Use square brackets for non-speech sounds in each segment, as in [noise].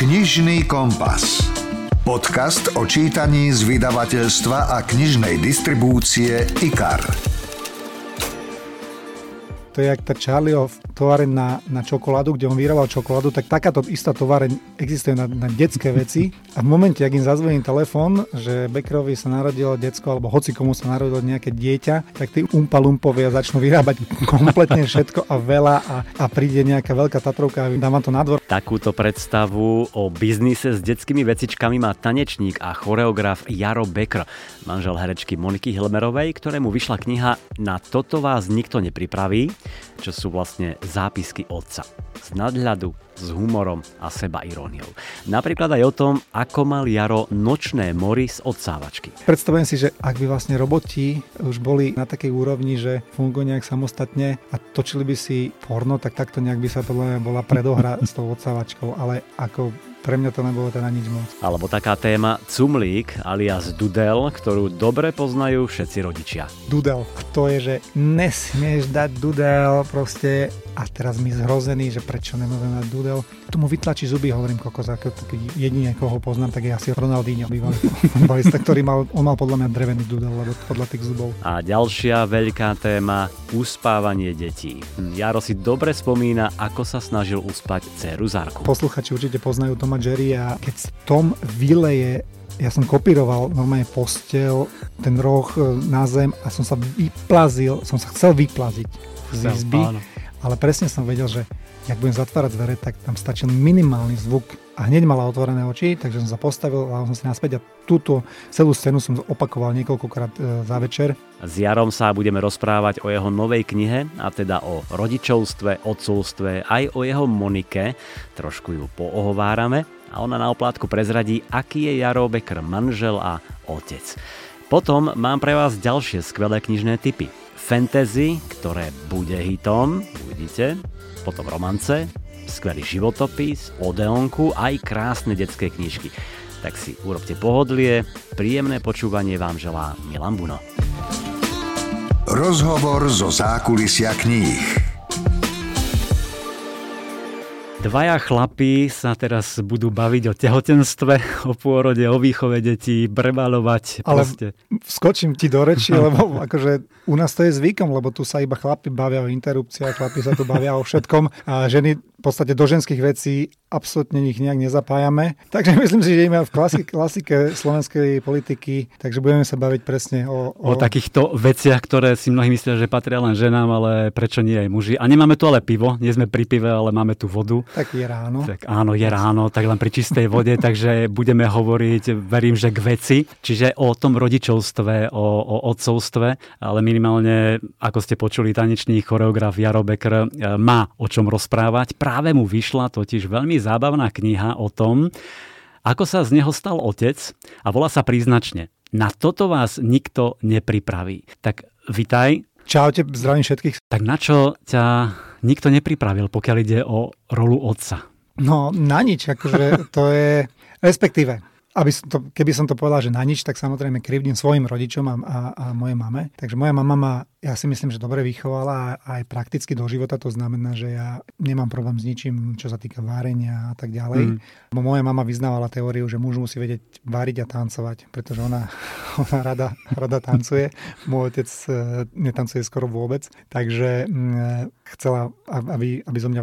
Knižný kompas. Podcast o čítaní z vydavateľstva a knižnej distribúcie IKAR to je jak tá Charlieho továreň na, na čokoládu, kde on vyrábal čokoládu, tak takáto istá továreň existuje na, na detské veci. A v momente, ak im zazvoní telefón, že Beckerovi sa narodilo decko, alebo hoci komu sa narodilo nejaké dieťa, tak tí umpalumpovia začnú vyrábať kompletne všetko a veľa a, a príde nejaká veľká Tatrovka a dáva to na dvor. Takúto predstavu o biznise s detskými vecičkami má tanečník a choreograf Jaro Becker, manžel herečky Moniky Hilmerovej, ktorému vyšla kniha Na toto vás nikto nepripraví čo sú vlastne zápisky otca. Z nadhľadu, s humorom a seba iróniou. Napríklad aj o tom, ako mal Jaro nočné mory z odsávačky. Predstavujem si, že ak by vlastne roboti už boli na takej úrovni, že fungujú nejak samostatne a točili by si porno, tak takto nejak by sa podľa mňa bola predohra s tou odsávačkou, ale ako pre mňa to nebolo teda nič moc. Alebo taká téma Cumlík alias Dudel, ktorú dobre poznajú všetci rodičia. Dudel. To je, že nesmieš dať Dudel proste a teraz mi zhrozený, že prečo nemôžem dať Dudel. Tomu vytlačí zuby, hovorím kokos, ako jedine koho poznám, tak je asi Ronaldinho, bývalý futbolista, ktorý mal, on mal podľa mňa drevený Dudel, lebo podľa tých zubov. A ďalšia veľká téma, uspávanie detí. Jaro si dobre spomína, ako sa snažil uspať dceru Zarku. Posluchači určite poznajú Tom a Jerry a keď Tom vyleje ja som kopíroval normálne postel, ten roh e, na zem a som sa vyplazil, som sa chcel vyplaziť z izby, ale presne som vedel, že ak budem zatvárať dvere, tak tam stačil minimálny zvuk a hneď mala otvorené oči, takže som sa postavil, a som si naspäť a túto celú scénu som opakoval niekoľkokrát e, za večer. S Jarom sa budeme rozprávať o jeho novej knihe, a teda o rodičovstve, odcovstve, aj o jeho Monike. Trošku ju poohovárame a ona na oplátku prezradí, aký je Jaro Becker manžel a otec. Potom mám pre vás ďalšie skvelé knižné typy. Fantasy, ktoré bude hitom, uvidíte, potom romance, skvelý životopis, odeonku, aj krásne detské knižky. Tak si urobte pohodlie, príjemné počúvanie vám želá Milan Buno. Rozhovor zo zákulisia kníh. Dvaja chlapí sa teraz budú baviť o tehotenstve, o pôrode, o výchove detí, brevalovať. Ale proste. skočím ti do reči, [laughs] lebo akože u nás to je zvykom, lebo tu sa iba chlapi bavia o interrupciách, chlapi sa tu bavia o všetkom a ženy v podstate do ženských vecí absolútne ich nejak nezapájame. [laughs] Takže myslím si, že ideme v klasike, klasike slovenskej politiky, takže budeme sa baviť presne o, o... O takýchto veciach, ktoré si mnohí myslia, že patria len ženám, ale prečo nie aj muži. A nemáme tu ale pivo, nie sme pri pive, ale máme tu vodu. Tak je ráno. Tak áno, je ráno, tak len pri čistej vode, [laughs] takže budeme hovoriť, verím, že k veci. Čiže o tom rodičovstve, o, o otcovstve, ale minimálne, ako ste počuli, tanečný choreograf Jaro Becker e, má o čom rozprávať práve mu vyšla totiž veľmi zábavná kniha o tom, ako sa z neho stal otec a volá sa príznačne. Na toto vás nikto nepripraví. Tak vitaj. Čaute, zdravím všetkých. Tak na čo ťa nikto nepripravil, pokiaľ ide o rolu otca? No, na nič, akože to je, respektíve, aby som to, keby som to povedal, že na nič, tak samozrejme krivdím svojim rodičom a, a, a mojej mame. Takže moja mama ma, ja si myslím, že dobre vychovala a aj prakticky do života. To znamená, že ja nemám problém s ničím, čo sa týka várenia a tak ďalej. Mm. Moja mama vyznávala teóriu, že muž musí vedieť váriť a tancovať, pretože ona, [laughs] ona rada, rada tancuje. Môj otec e, netancuje skoro vôbec. Takže mm, chcela, aby, aby zo mňa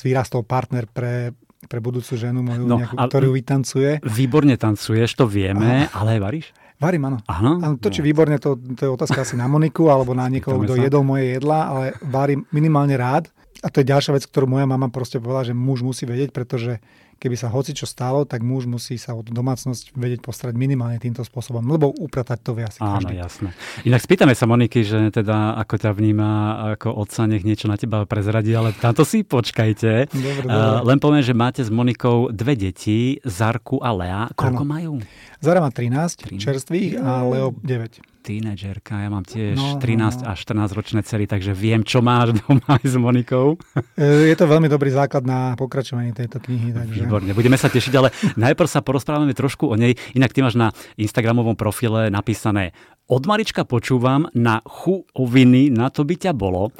vyrastol partner pre pre budúcu ženu moju, no, nejakú, ktorú vytancuje. Výborne tancuješ, to vieme, a... ale varíš? Varím, áno. Áno? áno to, či no. výborne, to, to je otázka asi na Moniku alebo na [laughs] niekoho, kto jedol moje jedla, ale varím minimálne rád. A to je ďalšia vec, ktorú moja mama proste povedala, že muž musí vedieť, pretože keby sa hoci čo stalo, tak muž musí sa o domácnosť vedieť postarať minimálne týmto spôsobom, lebo upratať to vie asi Áno, každý. jasné. Inak spýtame sa Moniky, že teda ako ťa vníma ako otca, nech niečo na teba prezradí, ale tamto si počkajte. Dobre, dobre. len poviem, že máte s Monikou dve deti, Zarku a Lea. Koľko ano. majú? Zara má 13, 13. čerstvých a Leo 9. tínedžerka, ja mám tiež no, 13 no, no. až 14 ročné cery, takže viem, čo máš doma aj s Monikou. E, je to veľmi dobrý základ na pokračovanie tejto knihy. Takže... Výborne, budeme sa tešiť, ale najprv sa porozprávame trošku o nej. Inak ty máš na Instagramovom profile napísané od malička počúvam na chuoviny, na to by ťa bolo.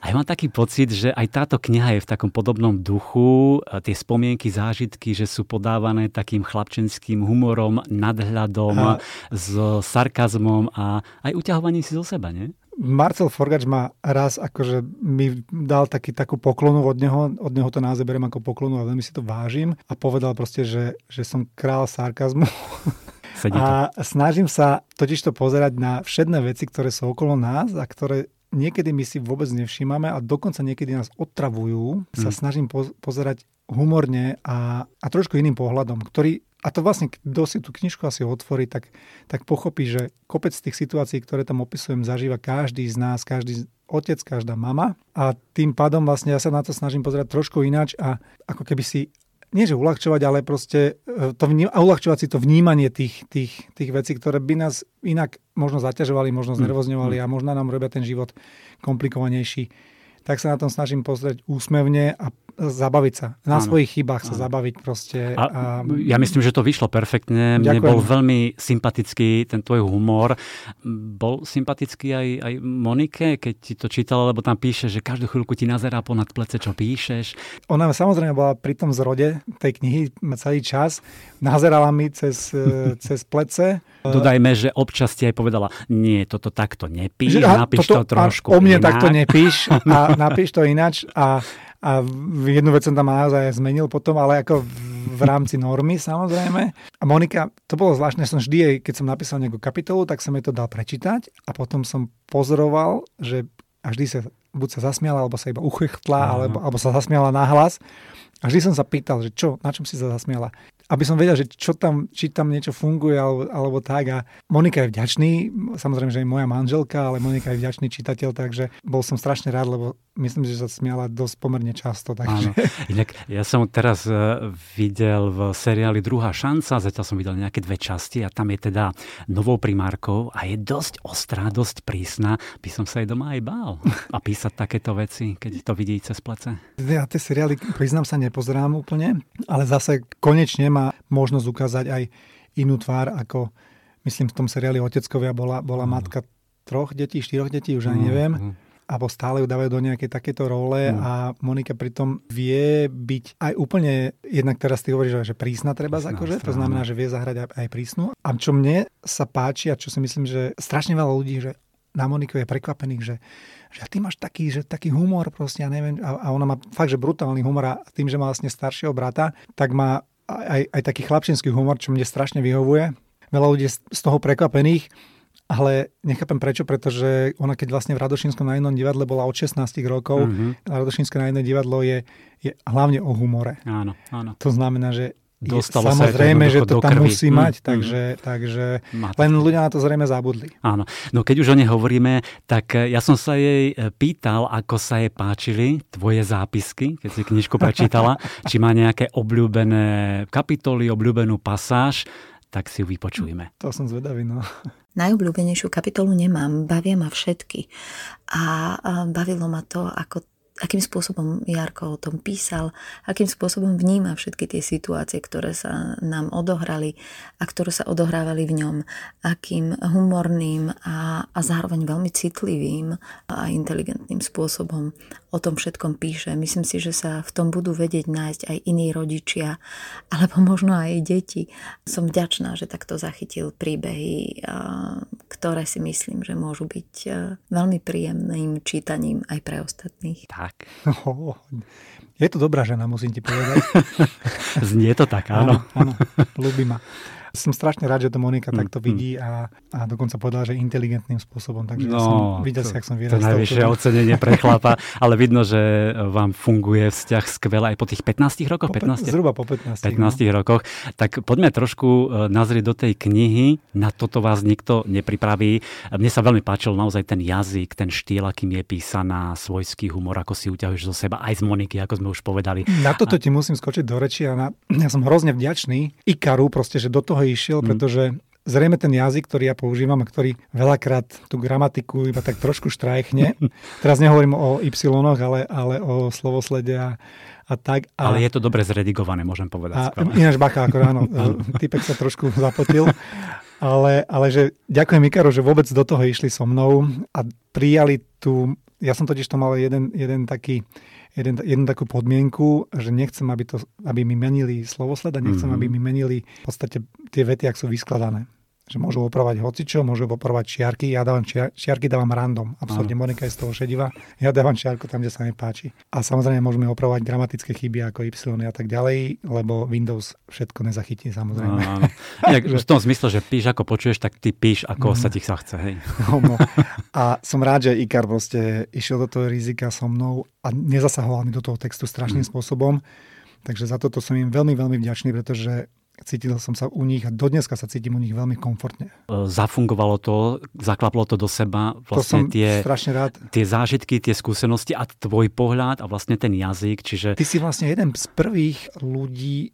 A ja mám taký pocit, že aj táto kniha je v takom podobnom duchu. Tie spomienky, zážitky, že sú podávané takým chlapčenským humorom, nadhľadom, a... s sarkazmom a aj uťahovaním si zo seba, nie? Marcel Forgač ma raz akože mi dal taký, takú poklonu od neho, od neho to naozaj beriem ako poklonu a veľmi si to vážim a povedal proste, že, že som král sarkazmu. [laughs] A snažím sa totiž to pozerať na všetné veci, ktoré sú okolo nás a ktoré niekedy my si vôbec nevšímame a dokonca niekedy nás otravujú, hmm. sa snažím po- pozerať humorne a, a trošku iným pohľadom, ktorý a to vlastne, kto si tú knižku asi otvorí, tak, tak pochopí, že kopec tých situácií, ktoré tam opisujem, zažíva každý z nás, každý otec, každá mama. A tým pádom vlastne ja sa na to snažím pozerať trošku ináč a ako keby si nie že uľahčovať, ale proste e, to vním, a uľahčovať si to vnímanie tých, tých, tých vecí, ktoré by nás inak možno zaťažovali, možno mm, znervozňovali mm. a možno nám robia ten život komplikovanejší. Tak sa na tom snažím pozrieť úsmevne a zabaviť sa. Na áno, svojich chybách sa zabaviť proste. A, a... Ja myslím, že to vyšlo perfektne. Ďakujem. Mne bol veľmi sympatický ten tvoj humor. Bol sympatický aj, aj Monike, keď ti to čítala, lebo tam píše, že každú chvíľku ti nazerá ponad plece, čo píšeš. Ona samozrejme bola pri tom zrode tej knihy celý čas. Nazerala mi cez, e, [laughs] cez plece. Dodajme, že občas ti aj povedala, nie, toto takto nepíš, že, napíš toto, to trošku O mne inak. takto nepíš [laughs] a [laughs] napíš to ináč a a jednu vec som tam naozaj zmenil potom, ale ako v rámci normy samozrejme. A Monika, to bolo zvláštne, som vždy jej, keď som napísal nejakú kapitolu, tak som jej to dal prečítať a potom som pozoroval, že a vždy sa buď sa zasmiala, alebo sa iba uchechtla, alebo, alebo sa zasmiala nahlas. A vždy som sa pýtal, že čo, na čom si sa zasmiala aby som vedel, že čo tam, či tam niečo funguje alebo, alebo tak. A Monika je vďačný, samozrejme, že je moja manželka, ale Monika je vďačný čitateľ, takže bol som strašne rád, lebo myslím, že sa smiala dosť pomerne často. Takže... Áno. Inak ja som teraz uh, videl v seriáli Druhá šanca, zatiaľ som videl nejaké dve časti a tam je teda novou primárkou a je dosť ostrá, dosť prísna. By som sa aj doma aj bál a písať takéto veci, keď to vidí cez plece. Ja tie seriály, priznám sa, nepozerám úplne, ale zase konečne má má možnosť ukázať aj inú tvár, ako myslím v tom seriáli Oteckovia bola, bola mm. matka troch detí, štyroch detí, už ani mm. neviem. Mm. Alebo stále ju dávajú do nejakej takéto role mm. a Monika pritom vie byť aj úplne, jednak teraz ty hovoríš, že prísna treba akože, to znamená, že vie zahrať aj, aj prísnu. A čo mne sa páči a čo si myslím, že strašne veľa ľudí, že na Moniku je prekvapených, že, že ty máš taký, že taký humor proste, ja neviem, a, a ona má fakt, že brutálny humor a tým, že má vlastne staršieho brata, tak má aj, aj taký chlapčenský humor, čo mne strašne vyhovuje. Veľa ľudí z toho prekvapených, ale nechápem prečo, pretože ona keď vlastne v Radošínskom na jednom divadle bola od 16 rokov, mm-hmm. Radošínske na jednom divadlo je, je hlavne o humore. Áno, áno. To znamená, že Dostalo je, samozrejme, že to tam musí mm, mať, mm, takže, takže len ľudia na to zrejme zabudli. Áno, no keď už o nej hovoríme, tak eh, ja som sa jej eh, pýtal, ako sa jej páčili tvoje zápisky, keď si knižku prečítala, [laughs] či má nejaké obľúbené kapitoly, obľúbenú pasáž, tak si ju vypočujeme. To som zvedavý, no. [laughs] Najobľúbenejšiu kapitolu nemám, bavia ma všetky. A bavilo ma to, ako akým spôsobom Jarko o tom písal, akým spôsobom vníma všetky tie situácie, ktoré sa nám odohrali a ktoré sa odohrávali v ňom, akým humorným a, a zároveň veľmi citlivým a inteligentným spôsobom o tom všetkom píše. Myslím si, že sa v tom budú vedieť nájsť aj iní rodičia, alebo možno aj deti. Som vďačná, že takto zachytil príbehy, ktoré si myslím, že môžu byť veľmi príjemným čítaním aj pre ostatných. Tak tak. Oh, je to dobrá žena, musím ti povedať. [laughs] Znie to tak, áno. Áno, áno ľubí ma som strašne rád, že to Monika mm, takto mm. vidí a, a dokonca povedala, že inteligentným spôsobom. Takže no, som videl si, ak som vyrastal. To najvyššie ocenenie pre [laughs] chlapa, ale vidno, že vám funguje vzťah skvelé aj po tých 15 rokoch? Po 15? Zhruba po 15. 15 no. rokoch. Tak poďme trošku e, nazrieť do tej knihy. Na toto vás nikto nepripraví. Mne sa veľmi páčil naozaj ten jazyk, ten štýl, akým je písaná, svojský humor, ako si uťahuješ zo seba, aj z Moniky, ako sme už povedali. Na toto a... ti musím skočiť do reči a na... [clears throat] ja som hrozne vďačný Ikaru, proste, že do toho toho išiel, mm. pretože zrejme ten jazyk, ktorý ja používam a ktorý veľakrát tú gramatiku iba tak trošku štrajchne. [laughs] Teraz nehovorím o y, ale, ale o slovoslede a, a tak. A, ale je to dobre zredigované, môžem povedať. A, ináč bacha, ako ráno, [laughs] typek sa trošku zapotil. Ale, ale že ďakujem Ikaro, že vôbec do toho išli so mnou a prijali tú, ja som totiž to mal jeden, jeden taký jeden, jednu takú podmienku, že nechcem, aby, to, aby mi menili slovosled a nechcem, mm-hmm. aby mi menili v podstate tie vety, ak sú vyskladané že môžu opravovať hocičo, môžu opravovať čiarky, ja dávam čiar, čiarky dávam random, absolútne Monika je z toho šedivá, ja dávam čiarku tam, kde sa mi páči. A samozrejme môžeme opravovať gramatické chyby ako Y a tak ďalej, lebo Windows všetko nezachytí samozrejme. Áno. Jak, [laughs] v tom zmysle, že píš ako počuješ, tak ty píš ako mm. sa ti sa chce. Hej. No, no. [laughs] A som rád, že Ikar proste išiel do toho rizika so mnou a nezasahoval mi do toho textu strašným mm. spôsobom. Takže za toto som im veľmi, veľmi vďačný, pretože Cítil som sa u nich a dodneska sa cítim u nich veľmi komfortne. E, zafungovalo to, zaklaplo to do seba vlastne to som tie, strašne rád. tie zážitky, tie skúsenosti a tvoj pohľad a vlastne ten jazyk. Čiže... Ty si vlastne jeden z prvých ľudí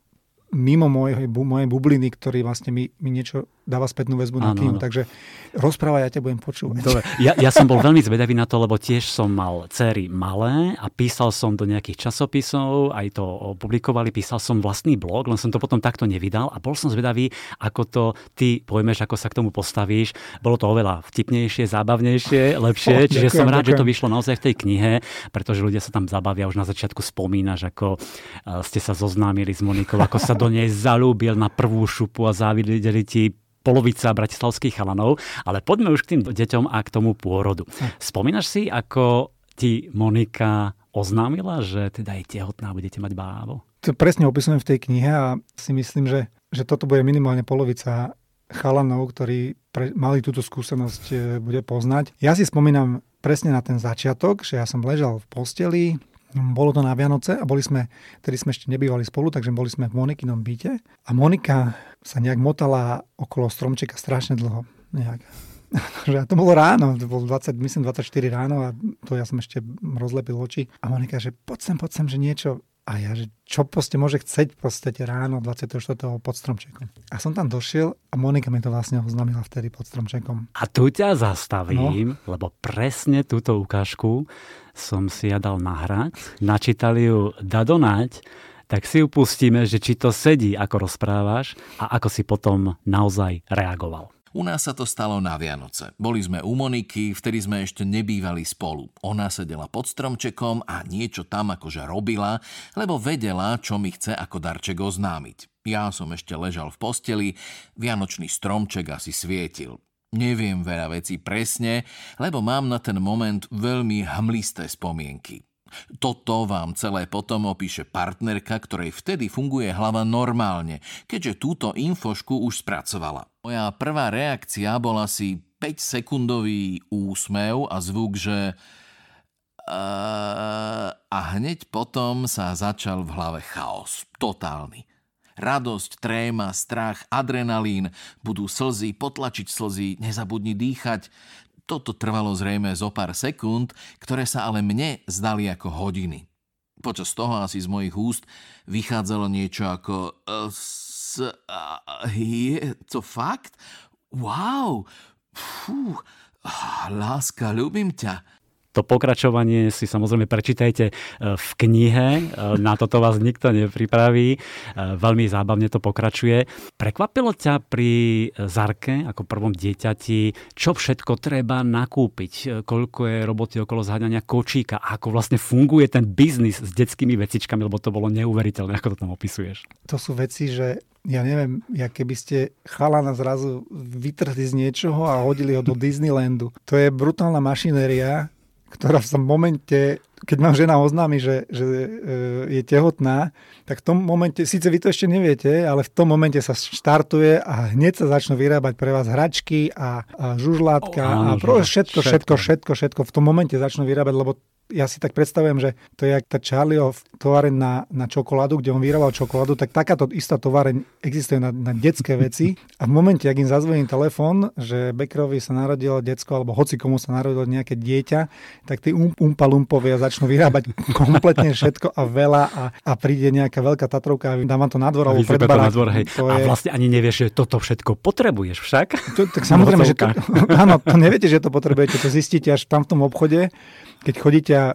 mimo mojej, mojej bubliny, ktorý vlastne mi, mi niečo dáva spätnú väzbu na knihu. Takže rozprávaj, ja ťa budem počúvať. Dobre. Ja, ja som bol veľmi zvedavý na to, lebo tiež som mal cery malé a písal som do nejakých časopisov, aj to publikovali, písal som vlastný blog, len som to potom takto nevydal a bol som zvedavý, ako to ty pojmeš, ako sa k tomu postavíš. Bolo to oveľa vtipnejšie, zábavnejšie, [laughs] lepšie, oh, čiže ďakujem, som rád, ďakujem. že to vyšlo naozaj v tej knihe, pretože ľudia sa tam zabavia, už na začiatku spomínaš, ako eh, ste sa zoznámili s Monikou, ako sa do nej zalúbil na prvú šupu a závideli ti polovica bratislavských chalanov, ale poďme už k tým deťom a k tomu pôrodu. Spomínaš si, ako ti Monika oznámila, že teda je tehotná a budete mať bávo? To presne opisujem v tej knihe a si myslím, že, že toto bude minimálne polovica chalanov, ktorí pre, mali túto skúsenosť, e, bude poznať. Ja si spomínam presne na ten začiatok, že ja som ležal v posteli, bolo to na Vianoce a boli sme, tedy sme ešte nebývali spolu, takže boli sme v Monikinom byte a Monika sa nejak motala okolo stromčeka strašne dlho. Nejak. [laughs] a to bolo ráno, to bolo 20, myslím 24 ráno a to ja som ešte rozlepil oči. A Monika, že poď sem, poď sem, že niečo. A ja, že čo proste môže chceť podstate ráno 24. pod stromčekom. A som tam došiel a Monika mi to vlastne oznámila vtedy pod stromčekom. A tu ťa zastavím, no. lebo presne túto ukážku som si ja dal nahrať. Načítali ju Dadonať tak si ju pustíme, že či to sedí, ako rozprávaš a ako si potom naozaj reagoval. U nás sa to stalo na Vianoce. Boli sme u Moniky, vtedy sme ešte nebývali spolu. Ona sedela pod stromčekom a niečo tam akože robila, lebo vedela, čo mi chce ako darček oznámiť. Ja som ešte ležal v posteli, vianočný stromček asi svietil. Neviem veľa vecí presne, lebo mám na ten moment veľmi hmlisté spomienky. Toto vám celé potom opíše partnerka, ktorej vtedy funguje hlava normálne, keďže túto infošku už spracovala. Moja prvá reakcia bola si 5-sekundový úsmev a zvuk, že a hneď potom sa začal v hlave chaos. Totálny. Radosť, tréma, strach, adrenalín, budú slzy, potlačiť slzy, nezabudni dýchať. Toto trvalo zrejme zo pár sekúnd, ktoré sa ale mne zdali ako hodiny. Počas toho asi z mojich úst vychádzalo niečo ako s, je to fakt? Wow! Fú, láska, ľúbim ťa. To pokračovanie si samozrejme prečítajte e, v knihe, e, na toto vás nikto nepripraví. E, veľmi zábavne to pokračuje. Prekvapilo ťa pri Zarke ako prvom dieťati, čo všetko treba nakúpiť, koľko je roboty okolo zháňania kočíka, ako vlastne funguje ten biznis s detskými vecičkami, lebo to bolo neuveriteľné, ako to tam opisuješ. To sú veci, že ja neviem, ja keby ste chalana zrazu vytrhli z niečoho a hodili ho do Disneylandu. To je brutálna mašinéria, ktorá v tom momente, keď vám žena oznámi, že, že e, je tehotná, tak v tom momente, síce vy to ešte neviete, ale v tom momente sa štartuje a hneď sa začnú vyrábať pre vás hračky a, a žužlátka oh, áno, a pro, všetko, všetko, všetko, všetko, všetko v tom momente začnú vyrábať, lebo ja si tak predstavujem, že to je jak tá Charlieho továreň na, na čokoládu, kde on vyrábal čokoládu, tak takáto istá továreň existuje na, na detské veci. [laughs] A v momente, ak im zazvoní telefón, že Beckerovi sa narodilo decko, alebo hoci komu sa narodilo nejaké dieťa, tak tí um, umpalumpovia začnú vyrábať [laughs] kompletne všetko a veľa a, a príde nejaká veľká Tatrovka a dá vám to na dvor alebo pred to na dvor, hej. To je... A vlastne ani nevieš, že toto všetko potrebuješ však. To, tak samozrejme, že to, [laughs] áno, to neviete, že to potrebujete, to zistíte až tam v tom obchode, keď chodíte a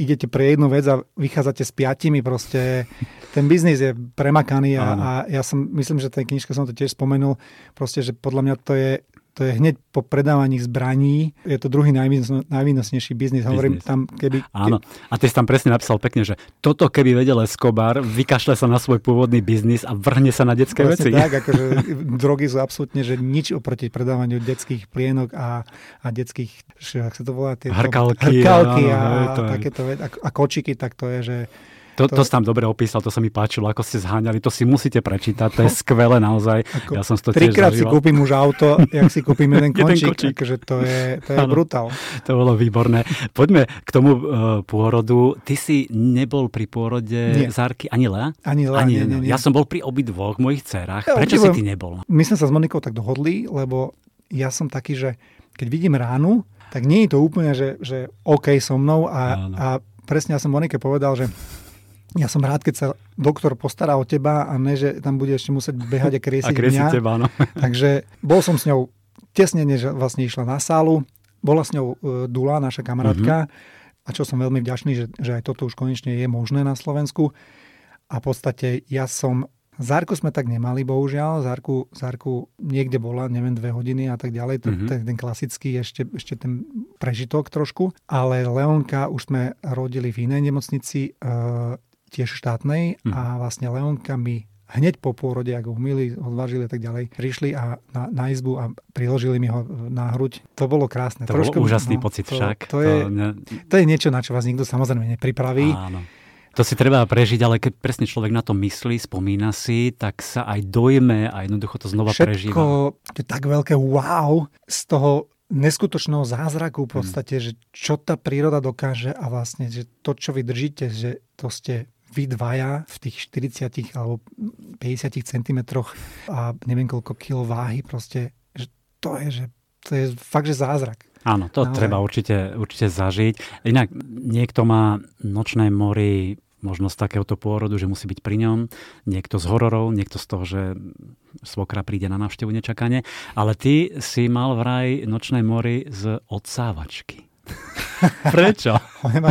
idete pre jednu vec a vychádzate s piatimi, proste ten biznis je premakaný a, a ja som, myslím, že tej knižke som to tiež spomenul, proste, že podľa mňa to je to je hneď po predávaní zbraní. Je to druhý najvýnosnejší biznis. Hovorím tam, keby... Áno. A ty si tam presne napísal pekne, že toto keby vedel Escobar, vykašle sa na svoj pôvodný biznis a vrhne sa na detské Presne veci. tak, [laughs] akože drogy sú absolútne, že nič oproti predávaniu detských plienok a, a detských, ak sa to volá, tieto, hrkalky, hrkalky áno, a, a, takéto veci, a, a kočiky, tak to je, že to, to, to si tam dobre opísal, to sa mi páčilo, ako ste zháňali, to si musíte prečítať, to je skvelé naozaj. Ako ja som to trikrát si kúpim už auto, jak si kúpim jeden končík, [laughs] jeden končík. akože to je, to je brutál. To bolo výborné. Poďme k tomu uh, pôrodu. Ty si nebol pri pôrode nie. Zárky ani Lea? Ani Lea, ani, nie, nie, nie. Ja som bol pri obidvoch mojich dcerách. Ja, Prečo si ty nebol? My sme sa s Monikou tak dohodli, lebo ja som taký, že keď vidím ránu, tak nie je to úplne, že, že OK so mnou a, a presne ja som Monike povedal, že ja som rád, keď sa doktor postará o teba a ne, že tam bude ešte musieť behať a kriesiť, a kriesiť mňa. Teba, no. [laughs] Takže bol som s ňou tesne, než vlastne išla na sálu. Bola s ňou e, Dula, naša kamarátka. Mm-hmm. A čo som veľmi vďačný, že, že aj toto už konečne je možné na Slovensku. A v podstate ja som Zárku sme tak nemali, bohužiaľ. Zárku, Zárku niekde bola, neviem, dve hodiny a tak ďalej. Mm-hmm. Ten, ten klasický, ešte, ešte ten prežitok trošku. Ale Leonka už sme rodili v inej nemocnici. E, tiež štátnej mm. a vlastne Leonka mi hneď po pôrode, ako umýli, odvážili a tak ďalej, prišli a na, na izbu a priložili mi ho na hruď. To bolo krásne. To Trošku, bol úžasný no, pocit to, však. To, to, je, ne... to je niečo, na čo vás nikto samozrejme nepripraví. Áno. To si treba prežiť, ale keď presne človek na to myslí, spomína si, tak sa aj dojme a jednoducho to znova Všetko, prežíva. to je tak veľké wow z toho neskutočného zázraku v podstate, mm. že čo tá príroda dokáže a vlastne, že to, čo vy držíte, že to ste vy dvaja v tých 40 alebo 50 cm a neviem koľko kilo váhy, proste, že to je, že to je fakt, že zázrak. Áno, to Naozaj. treba určite, určite zažiť. Inak niekto má nočné mori možno z takéhoto pôrodu, že musí byť pri ňom, niekto z hororov, niekto z toho, že svokra príde na návštevu nečakane, ale ty si mal vraj nočné mori z odsávačky. [laughs] Prečo?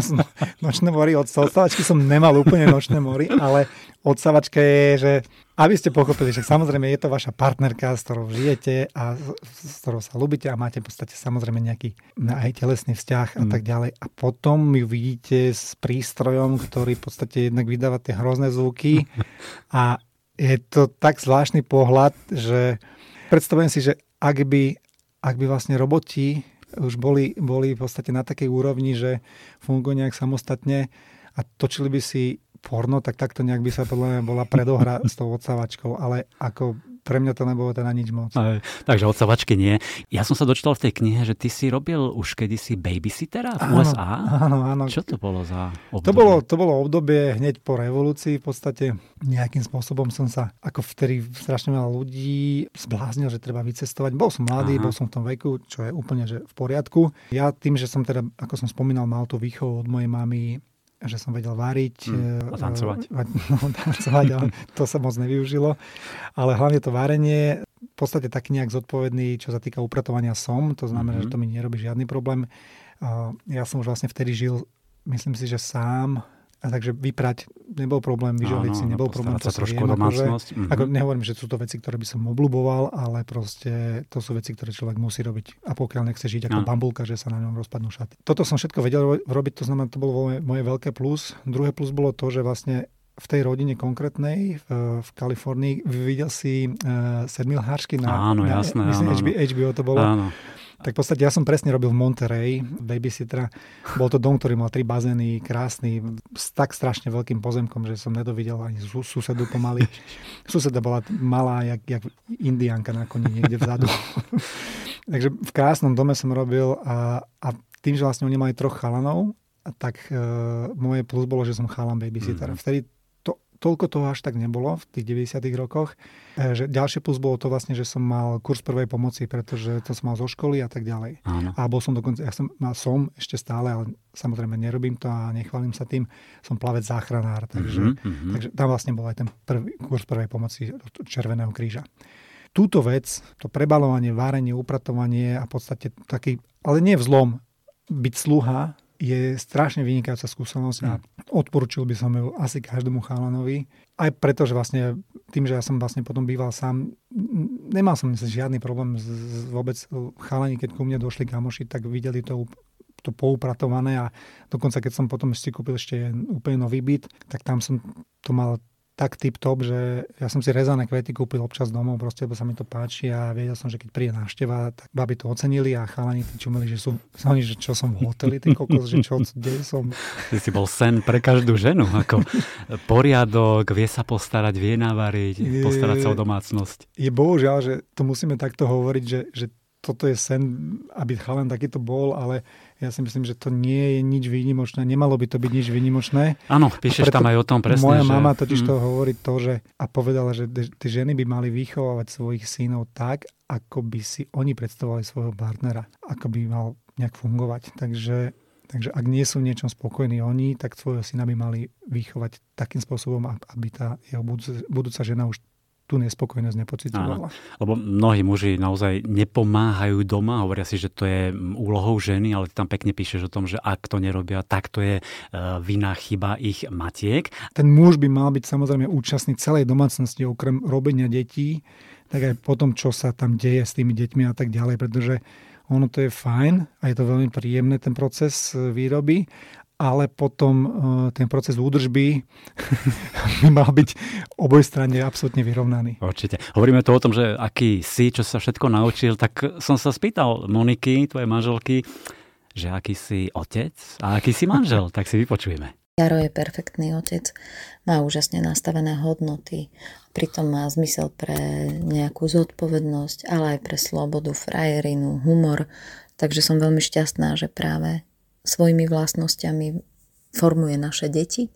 som nočné mori, od odsávačky som nemal úplne nočné mori, ale odsávačka je, že aby ste pochopili, že samozrejme je to vaša partnerka, s ktorou žijete a s ktorou sa ľúbite a máte v podstate samozrejme nejaký aj telesný vzťah a mm. tak ďalej. A potom ju vidíte s prístrojom, ktorý v podstate jednak vydáva tie hrozné zvuky [laughs] a je to tak zvláštny pohľad, že predstavujem si, že ak by, ak by vlastne roboti už boli, boli v podstate na takej úrovni, že fungujú nejak samostatne a točili by si porno, tak takto nejak by sa podľa mňa bola predohra s tou odsávačkou, ale ako pre mňa to nebolo teda nič moc. Aj, takže odsavačky nie. Ja som sa dočítal v tej knihe, že ty si robil už kedysi babysittera v áno, USA. Áno, áno. Čo to bolo za obdobie? To bolo, to bolo obdobie hneď po revolúcii. V podstate nejakým spôsobom som sa, ako vtedy strašne veľa ľudí zbláznil, že treba vycestovať. Bol som mladý, Aha. bol som v tom veku, čo je úplne že v poriadku. Ja tým, že som teda, ako som spomínal, mal tú výchovu od mojej mamy že som vedel variť. Mm, a tancovať. [laughs] No, tancovať, ale [laughs] to sa moc nevyužilo. Ale hlavne to varenie, v podstate tak nejak zodpovedný, čo sa týka upratovania som, to znamená, mm-hmm. že to mi nerobí žiadny problém. Ja som už vlastne vtedy žil, myslím si, že sám, a takže vyprať nebol problém, vyžaliť si nebol problém. To sa trošku viem, domácnosť. Akože, mm-hmm. ako nehovorím, že sú to veci, ktoré by som obľuboval, ale proste to sú veci, ktoré človek musí robiť. A pokiaľ nechce žiť ako no. bambulka, že sa na ňom rozpadnú šaty. Toto som všetko vedel robiť, to znamená, to bolo moje, moje veľké plus. Druhé plus bolo to, že vlastne v tej rodine konkrétnej v, v Kalifornii videl si uh, Sedmil Hársky na, áno, jasné, na myslím, áno, HBO, HBO to bolo. Áno. Tak v podstate ja som presne robil v Monterey, babysittera. Bol to dom, ktorý mal tri bazény, krásny, s tak strašne veľkým pozemkom, že som nedovidel ani susedu pomaly. [laughs] Suseda bola malá, jak, jak indianka na koni niekde vzadu. [laughs] Takže v krásnom dome som robil a, a tým, že vlastne oni mali troch chalanov, tak uh, moje plus bolo, že som chalan babysitter. Mm-hmm. Vtedy toľko toho až tak nebolo v tých 90 rokoch. E, že ďalšie plus bolo to vlastne, že som mal kurz prvej pomoci, pretože to som mal zo školy a tak ďalej. Áno. A bol som dokonca, ja som, som ešte stále, ale samozrejme nerobím to a nechválim sa tým, som plavec záchranár, takže, mm-hmm. takže tam vlastne bol aj ten prvý, kurz prvej pomoci Červeného kríža. Túto vec, to prebalovanie, várenie, upratovanie a v podstate taký, ale nie vzlom, byť sluha, je strašne vynikajúca skúsenosť a odporúčil by som ju asi každému chalanovi. Aj preto, že vlastne tým, že ja som vlastne potom býval sám, nemal som žiadny problém z, z vôbec chalani, keď ku mne došli kamoši, tak videli to to poupratované a dokonca keď som potom si kúpil ešte úplne nový byt, tak tam som to mal tak tip-top, že ja som si rezané kvety kúpil občas domov, proste, lebo sa mi to páči a vedel som, že keď príde návšteva, tak baby to ocenili a chalani tí čumeli, že sú, [laughs] oni, že čo som v hoteli, ty kokos, že čo, kde som. Ty si bol sen pre každú ženu, ako poriadok, vie sa postarať, vie navariť, postarať sa o domácnosť. Je bohužiaľ, že to musíme takto hovoriť, že, že toto je sen, aby chalan takýto bol, ale ja si myslím, že to nie je nič výnimočné. Nemalo by to byť nič výnimočné. Áno, píšeš tam aj o tom presne. Moja že... mama totiž mm. to hovorí to, že a povedala, že tie ženy by mali vychovávať svojich synov tak, ako by si oni predstavovali svojho partnera. Ako by mal nejak fungovať. Takže Takže ak nie sú v niečom spokojní oni, tak svojho syna by mali vychovať takým spôsobom, aby tá jeho budúca žena už tú nespokojnosť nepocitovala. Lebo mnohí muži naozaj nepomáhajú doma, hovoria si, že to je úlohou ženy, ale tam pekne píšeš o tom, že ak to nerobia, tak to je uh, vina, chyba ich matiek. Ten muž by mal byť samozrejme účastný celej domácnosti, okrem robenia detí, tak aj po tom, čo sa tam deje s tými deťmi a tak ďalej, pretože ono to je fajn a je to veľmi príjemné ten proces e, výroby, ale potom uh, ten proces údržby [laughs] by mal byť oboj strane absolútne vyrovnaný. Určite. Hovoríme tu o tom, že aký si, čo sa všetko naučil, tak som sa spýtal Moniky, tvojej manželky, že aký si otec a aký si manžel, [laughs] tak si vypočujeme. Jaro je perfektný otec, má úžasne nastavené hodnoty, pritom má zmysel pre nejakú zodpovednosť, ale aj pre slobodu, frajerinu, humor, takže som veľmi šťastná, že práve svojimi vlastnosťami formuje naše deti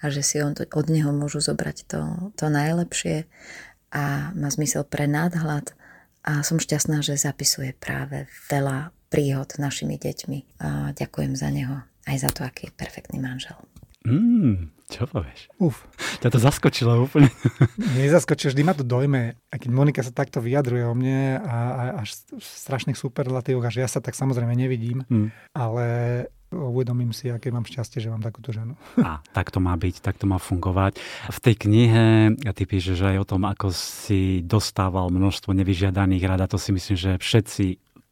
a že si on to, od neho môžu zobrať to, to najlepšie a má zmysel pre nadhľad a som šťastná, že zapisuje práve veľa príhod našimi deťmi a ďakujem za neho aj za to, aký je perfektný manžel. Mm, čo povieš? Uf. Ťa to zaskočilo úplne. [laughs] Nezaskočilo, vždy ma to dojme. A keď Monika sa takto vyjadruje o mne a, a až v strašných superlatívoch, až ja sa tak samozrejme nevidím, mm. ale uvedomím si, aké mám šťastie, že mám takúto ženu. [laughs] A tak to má byť, tak to má fungovať. V tej knihe ty píšeš aj o tom, ako si dostával množstvo nevyžiadaných rád a to si myslím, že všetci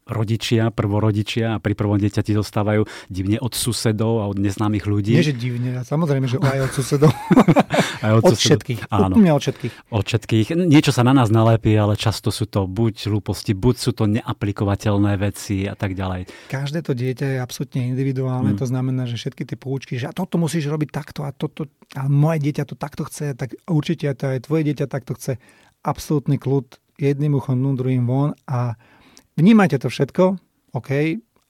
rodičia, prvorodičia a pri prvom dieťati dostávajú divne od susedov a od neznámych ľudí. Nie, že divne, samozrejme, že aj od susedov. [laughs] aj od, od susedov. všetkých. Áno. Úplne od všetkých. Od všetkých. Niečo sa na nás nalepí, ale často sú to buď hlúposti, buď sú to neaplikovateľné veci a tak ďalej. Každé to dieťa je absolútne individuálne, mm. to znamená, že všetky tie poučky, že a toto musíš robiť takto a toto, a moje dieťa to takto chce, tak určite to aj tvoje dieťa takto chce. Absolútny kľud, jedným uchom, druhým von a Vnímajte to všetko, OK,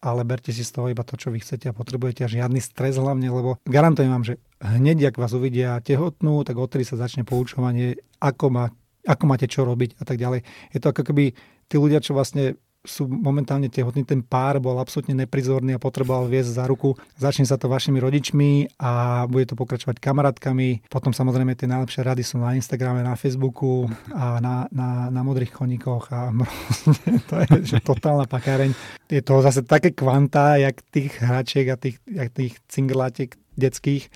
ale berte si z toho iba to, čo vy chcete a potrebujete a žiadny stres hlavne, lebo garantujem vám, že hneď, ak vás uvidia tehotnú, tak odtedy sa začne poučovanie, ako, má, ako máte čo robiť a tak ďalej. Je to ako keby tí ľudia, čo vlastne sú momentálne tehotní, ten pár bol absolútne neprizorný a potreboval viesť za ruku. Začne sa to vašimi rodičmi a bude to pokračovať kamarátkami. Potom samozrejme tie najlepšie rady sú na Instagrame, na Facebooku a na, na, na modrých koníkoch a [laughs] to je že totálna pakáreň. Je to zase také kvanta, jak tých hračiek a tých, jak tých cinglátiek detských,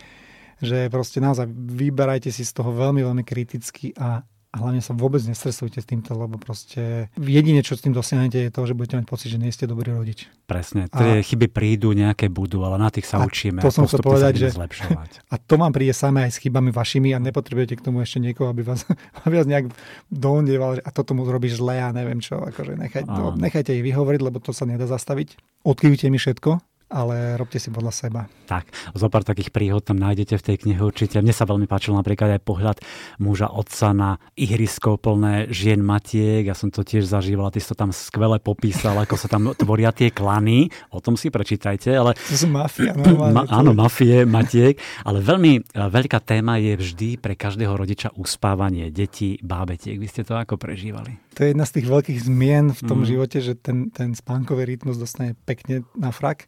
že proste naozaj vyberajte si z toho veľmi, veľmi kriticky a a hlavne sa vôbec nestresujte s týmto, lebo proste jedine, čo s tým dosiahnete, je to, že budete mať pocit, že nie ste dobrý rodič. Presne. Tie a, chyby prídu, nejaké budú, ale na tých sa učíme. To som chcel povedať, že zlepšovať. [laughs] A to vám príde samé aj s chybami vašimi a nepotrebujete k tomu ešte niekoho, aby vás, [laughs] aby vás nejak doondieval, a toto mu robíš zle a neviem čo. Akože nechaj, to, nechajte ich vyhovoriť, lebo to sa nedá zastaviť. Odkývite mi všetko, ale robte si podľa seba. Tak, zo pár takých príhod tam nájdete v tej knihe určite. Mne sa veľmi páčil napríklad aj pohľad muža otca na ihrisko plné žien matiek. Ja som to tiež zažíval, ty si to tam skvele popísal, ako sa tam tvoria tie klany. O tom si prečítajte. Ale... To sú mafia. [laughs] Ma, áno, mafie matiek. Ale veľmi e, veľká téma je vždy pre každého rodiča uspávanie detí, bábetiek. Vy ste to ako prežívali? To je jedna z tých veľkých zmien v tom mm. živote, že ten, ten spánkový rytmus dostane pekne na frak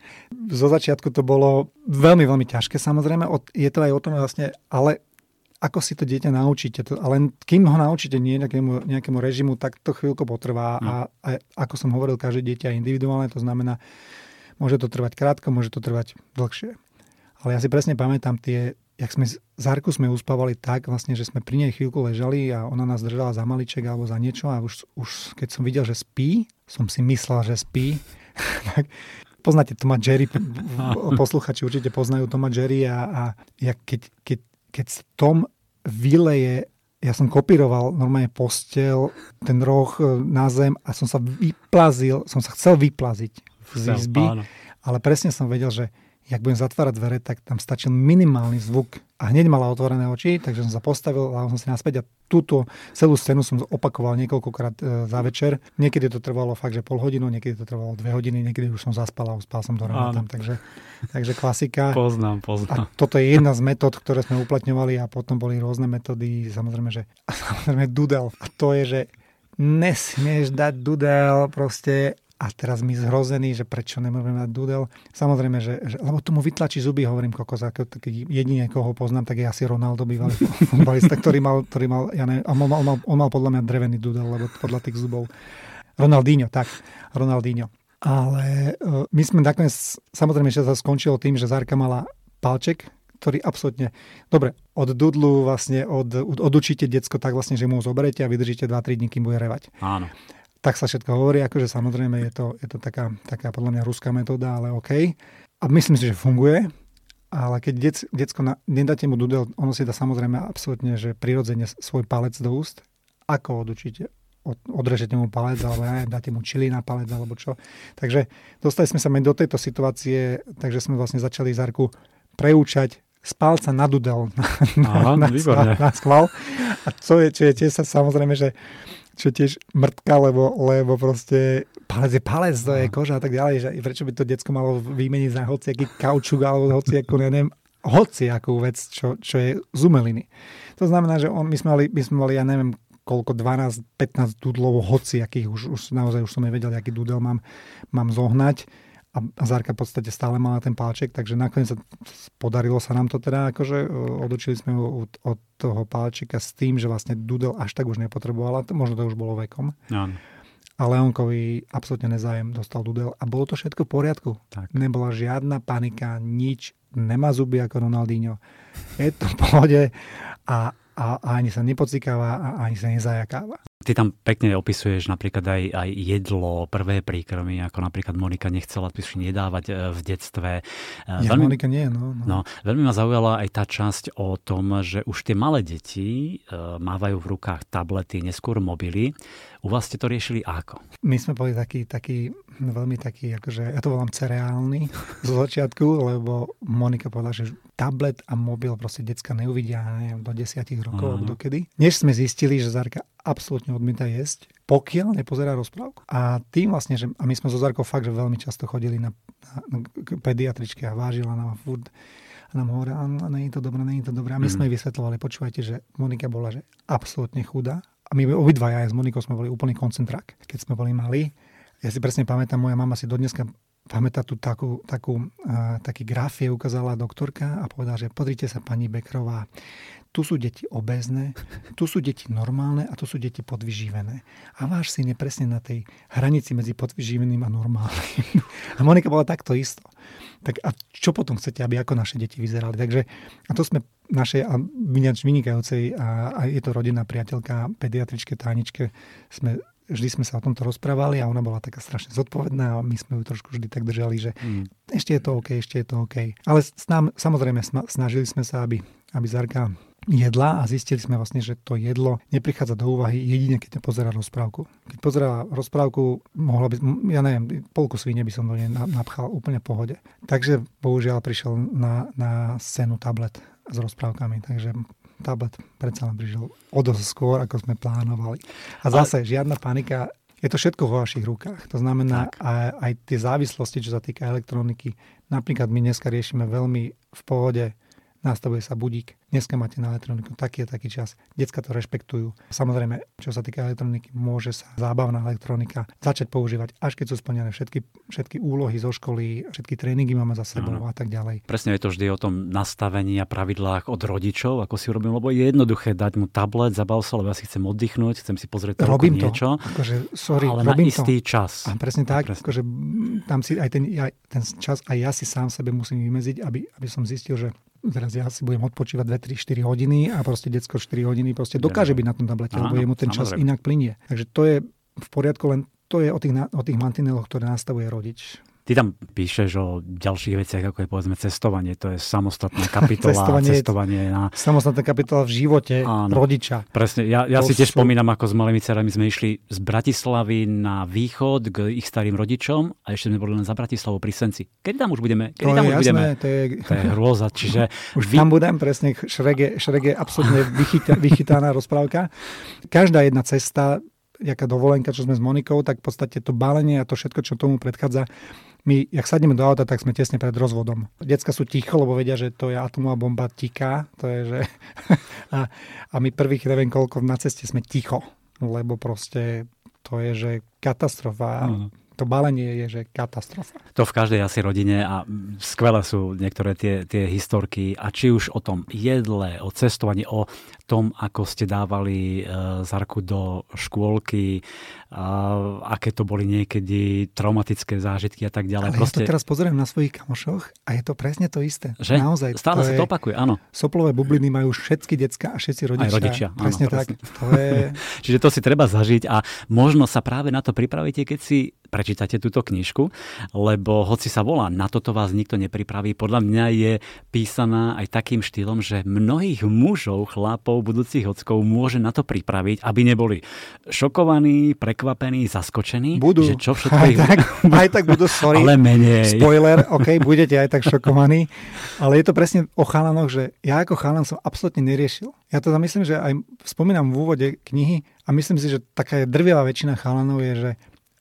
zo začiatku to bolo veľmi, veľmi ťažké samozrejme. Je to aj o tom vlastne, ale ako si to dieťa naučíte. To, ale kým ho naučíte nejakému, nejakému režimu, tak to chvíľko potrvá. No. A, a ako som hovoril, každé dieťa je individuálne, to znamená, môže to trvať krátko, môže to trvať dlhšie. Ale ja si presne pamätám tie, jak sme Zárku sme uspávali tak, vlastne, že sme pri nej chvíľku ležali a ona nás držala za maliček alebo za niečo a už, už keď som videl, že spí, som si myslel, že spí, [laughs] tak poznáte Toma Jerry, posluchači určite poznajú Toma Jerry a, a ja keď, keď, keď Tom vyleje ja som kopíroval normálne postel, ten roh e, na zem a som sa vyplazil, som sa chcel vyplaziť z izby, ale presne som vedel, že jak budem zatvárať dvere, tak tam stačil minimálny zvuk a hneď mala otvorené oči, takže som sa postavil, a som si naspäť a túto celú scénu som opakoval niekoľkokrát e, za večer. Niekedy to trvalo fakt, že pol hodinu, niekedy to trvalo dve hodiny, niekedy už som zaspal a uspal som do rána tam, takže, takže klasika. Poznám, poznám. A toto je jedna z metód, ktoré sme uplatňovali a potom boli rôzne metódy, samozrejme, že [laughs] samozrejme dudel. A to je, že nesmieš dať dudel proste a teraz my zhrození, že prečo nemôžeme mať dudel. Samozrejme, že, že lebo tomu vytlačí zuby, hovorím kokos, ako taký jedine, koho poznám, tak je asi Ronaldo, bývalý [laughs] futbalista, ktorý mal, ktorý mal, ja neviem, on mal, on, mal, on mal podľa mňa drevený dudel, lebo podľa tých zubov. Ronaldinho, tak, Ronaldinho. Ale uh, my sme nakoniec, samozrejme, že sa skončilo tým, že Zárka mala palček, ktorý absolútne, dobre, od dudlu vlastne, od, odučíte decko tak vlastne, že mu ho zoberete a vydržíte 2-3 dní, kým bude revať. Áno tak sa všetko hovorí, akože samozrejme je to, je to taká, taká podľa mňa ruská metóda, ale OK. A myslím si, že funguje, ale keď dec, decko na, nedáte mu dudel, ono si dá samozrejme absolútne, že prirodzene svoj palec do úst. Ako odučíte? Od, odrežete mu palec, alebo ja dáte mu čili na palec, alebo čo. Takže dostali sme sa do tejto situácie, takže sme vlastne začali Zarku preúčať z palca na dudel [laughs] na, Aha, na, na, na schvál. A čo je, čo je tiež sa samozrejme, že čo tiež mrtka, lebo, lebo proste palec je palec, to je koža a tak ďalej, že prečo by to decko malo vymeniť za hociaký kaučuk alebo hociakú, ja neviem, hociakú vec, čo, čo je z umeliny. To znamená, že on, my, sme mali, my sme mali, ja neviem, koľko, 12-15 dudlov hociakých, už, už naozaj už som nevedel, aký dudel mám, mám zohnať a Zárka v podstate stále mala ten páček, takže nakoniec sa, podarilo sa nám to teda, akože odočili sme ho od, od toho páčika s tým, že vlastne Dudel až tak už nepotrebovala, možno to už bolo vekom. Áno. A Leonkovi absolútne nezájem dostal Dudel a bolo to všetko v poriadku. Tak. Nebola žiadna panika, nič, nemá zuby ako Ronaldinho. Je to v pohode a, a, a ani sa nepocikáva a ani sa nezajakáva. Ty tam pekne opisuješ napríklad aj, aj jedlo, prvé príkrmy, ako napríklad Monika nechcela si nedávať e, v detstve. E, ja, veľmi, Monika nie, no, no. no. Veľmi ma zaujala aj tá časť o tom, že už tie malé deti e, mávajú v rukách tablety, neskôr mobily. U vás ste to riešili ako? My sme boli takí, takí veľmi taký, akože, ja to volám cereálny [laughs] zo začiatku, lebo Monika povedala, že tablet a mobil proste decka neuvidia neviem, do desiatich rokov, uh-huh. alebo dokedy. Než sme zistili, že Zarka absolútne odmieta jesť, pokiaľ nepozerá rozprávku. A tým vlastne, že a my sme so Zarkou fakt, že veľmi často chodili na, na, na pediatričke a vážila nám furt a nám hovorila, nie je to dobré, nie je to dobré. A my mm. sme jej vysvetľovali, počúvajte, že Monika bola že absolútne chudá. A my obidvaja aj s Monikou sme boli úplný koncentrák, keď sme boli mali. Ja si presne pamätám, moja mama si dodneska pamätá tu takú, takú, taký graf je ukázala doktorka a povedala, že pozrite sa pani Bekrová, tu sú deti obezné, tu sú deti normálne a tu sú deti podvyživené. A váš syn je presne na tej hranici medzi podvyživeným a normálnym. [laughs] A Monika bola takto isto. Tak a čo potom chcete, aby ako naše deti vyzerali? Takže a to sme našej a vynikajúcej a, a je to rodinná priateľka, pediatričke, táničke, sme vždy sme sa o tomto rozprávali a ona bola taká strašne zodpovedná a my sme ju trošku vždy tak držali, že mm. ešte je to OK, ešte je to OK. Ale s nám, samozrejme snažili sme sa, aby, aby Zarka jedla a zistili sme vlastne, že to jedlo neprichádza do úvahy jedine, keď pozera rozprávku. Keď pozera rozprávku, mohla by, ja neviem, polku svine by som do nej napchal úplne v pohode. Takže bohužiaľ prišiel na, na scénu tablet s rozprávkami, takže tablet predsa len prišiel o dosť skôr, ako sme plánovali. A zase, Ale... žiadna panika, je to všetko vo vašich rukách. To znamená, aj, aj tie závislosti, čo sa týka elektroniky, napríklad my dneska riešime veľmi v pohode nastavuje sa budík. Dneska máte na elektroniku taký a taký čas. Decka to rešpektujú. Samozrejme, čo sa týka elektroniky, môže sa zábavná elektronika začať používať, až keď sú splnené všetky, všetky úlohy zo školy, všetky tréningy máme za sebou no. a tak ďalej. Presne je to vždy o tom nastavení a pravidlách od rodičov, ako si urobím, lebo je jednoduché dať mu tablet, zabav sa, lebo ja si chcem oddychnúť, chcem si pozrieť robím niečo. To. Akože, sorry, ale robím na istý to. čas. A presne tak, presne. Akože, tam si aj ten, aj ten čas aj ja si sám sebe musím vymeziť, aby, aby som zistil, že teraz ja si budem odpočívať 2, 3, 4 hodiny a proste detsko 4 hodiny proste dokáže byť na tom tablete, lebo jemu ten čas inak plinie. Takže to je v poriadku, len to je o tých, o tých mantineloch, ktoré nastavuje rodič. Ty tam píšeš o ďalších veciach, ako je povedzme cestovanie. To je samostatná [laughs] kapitola. cestovanie, cestovanie na... Samostatná kapitola v živote Áno, rodiča. Presne. Ja, ja si tiež sú... spomínam, ako s malými cerami sme išli z Bratislavy na východ k ich starým rodičom a ešte sme boli len za Bratislavu pri Senci. Kedy tam už budeme? Kedy to tam už jasné, budeme? To je... to je hrôza. Čiže [laughs] už vy... tam budem, presne. Šrege, šrege absolútne [laughs] vychytá, vychytaná rozprávka. Každá jedna cesta jaká dovolenka, čo sme s Monikou, tak v podstate to balenie a to všetko, čo tomu predchádza, my, jak sadneme do auta, tak sme tesne pred rozvodom. Decka sú ticho, lebo vedia, že to je atomová bomba tiká. To je, že... [laughs] a, a my prvých neviem koľko na ceste sme ticho, lebo proste to je, že katastrofa. Uh-huh to balenie je, že katastrofa. To v každej asi rodine a skvelé sú niektoré tie, tie historky a či už o tom jedle, o cestovaní, o tom, ako ste dávali e, Zarku do škôlky, aké to boli niekedy traumatické zážitky a tak ďalej. Ale Proste... ja to teraz pozerám na svojich kamošoch a je to presne to isté. Že? Naozaj. Stále to sa to opakuje, áno. Soplové bubliny majú všetky decka a všetci rodičia. Aj rodičia, presne áno, tak. Presne. To je... [laughs] Čiže to si treba zažiť a možno sa práve na to pripravíte, keď si prečítate túto knižku, lebo hoci sa volá Na toto vás nikto nepripraví, podľa mňa je písaná aj takým štýlom, že mnohých mužov, chlapov, budúcich hockov môže na to pripraviť, aby neboli šokovaní, prekvapení, zaskočení. Budú. Že čo všetko aj, ich... tak, [laughs] aj tak budú, sorry. Ale menej. Spoiler, OK, budete aj tak šokovaní. Ale je to presne o chalanoch, že ja ako chalan som absolútne neriešil. Ja teda myslím, že aj spomínam v úvode knihy a myslím si, že taká drvivá väčšina chalanov je, že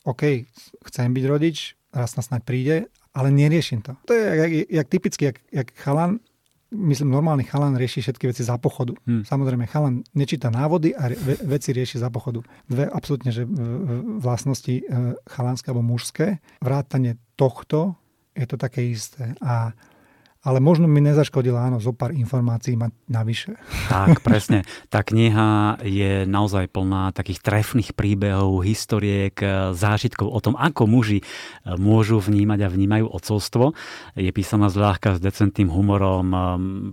OK, chcem byť rodič, raz na snáď príde, ale neriešim to. To je jak, jak typicky, jak, jak chalan, myslím, normálny chalan rieši všetky veci za pochodu. Hmm. Samozrejme, chalan nečíta návody a ve, veci rieši za pochodu. Dve absolútne, že vlastnosti e, chalanské alebo mužské. Vrátanie tohto je to také isté. A ale možno mi nezaškodilo áno, zo pár informácií mať navyše. Tak, [laughs] presne. Tá kniha je naozaj plná takých trefných príbehov, historiek, zážitkov o tom, ako muži môžu vnímať a vnímajú ocovstvo. Je písaná zľahka s decentným humorom,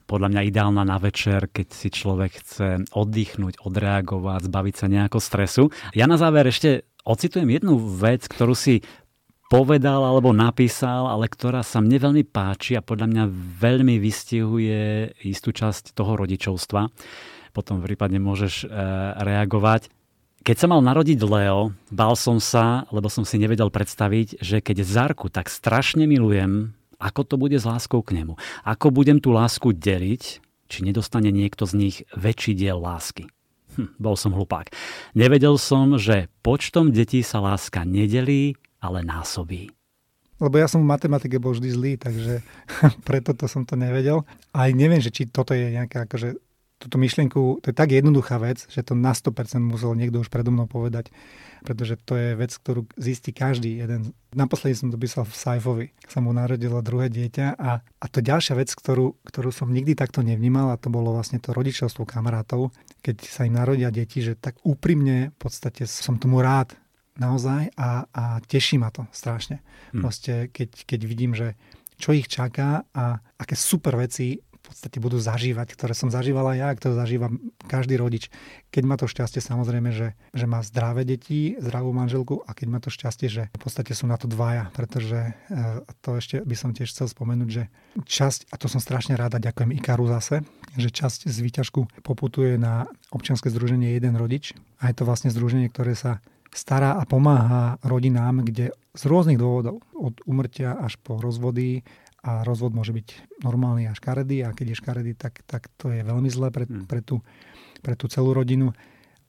podľa mňa ideálna na večer, keď si človek chce oddychnúť, odreagovať, zbaviť sa nejako stresu. Ja na záver ešte ocitujem jednu vec, ktorú si povedal alebo napísal, ale ktorá sa mne veľmi páči a podľa mňa veľmi vystihuje istú časť toho rodičovstva. Potom prípadne môžeš e, reagovať. Keď sa mal narodiť Leo, bál som sa, lebo som si nevedel predstaviť, že keď Zarku tak strašne milujem, ako to bude s láskou k nemu. Ako budem tú lásku deliť, či nedostane niekto z nich väčší diel lásky. Hm, bol som hlupák. Nevedel som, že počtom detí sa láska nedelí, ale násobí. Lebo ja som v matematike bol vždy zlý, takže [laughs] preto to som to nevedel. A neviem, že či toto je nejaká, akože túto myšlienku, to je tak jednoduchá vec, že to na 100% musel niekto už predo mnou povedať, pretože to je vec, ktorú zistí každý jeden. Naposledy som to písal v Saifovi, sa mu narodilo druhé dieťa a, a to ďalšia vec, ktorú, ktorú som nikdy takto nevnímal a to bolo vlastne to rodičovstvo kamarátov, keď sa im narodia deti, že tak úprimne v podstate som tomu rád, naozaj a, a teší ma to strašne. Hmm. Proste, keď, keď vidím, že čo ich čaká a aké super veci v podstate budú zažívať, ktoré som zažívala ja, ktoré zažíva každý rodič. Keď má to šťastie samozrejme, že, že má zdravé deti, zdravú manželku a keď má to šťastie, že v podstate sú na to dvaja, pretože e, to ešte by som tiež chcel spomenúť, že časť, a to som strašne ráda, ďakujem Ikaru zase, že časť z výťažku poputuje na občianske združenie jeden rodič a je to vlastne združenie, ktoré sa stará a pomáha rodinám, kde z rôznych dôvodov, od umrtia až po rozvody, a rozvod môže byť normálny a škaredý a keď je škaredý, tak, tak to je veľmi zlé pre, hmm. pre, tú, pre tú celú rodinu.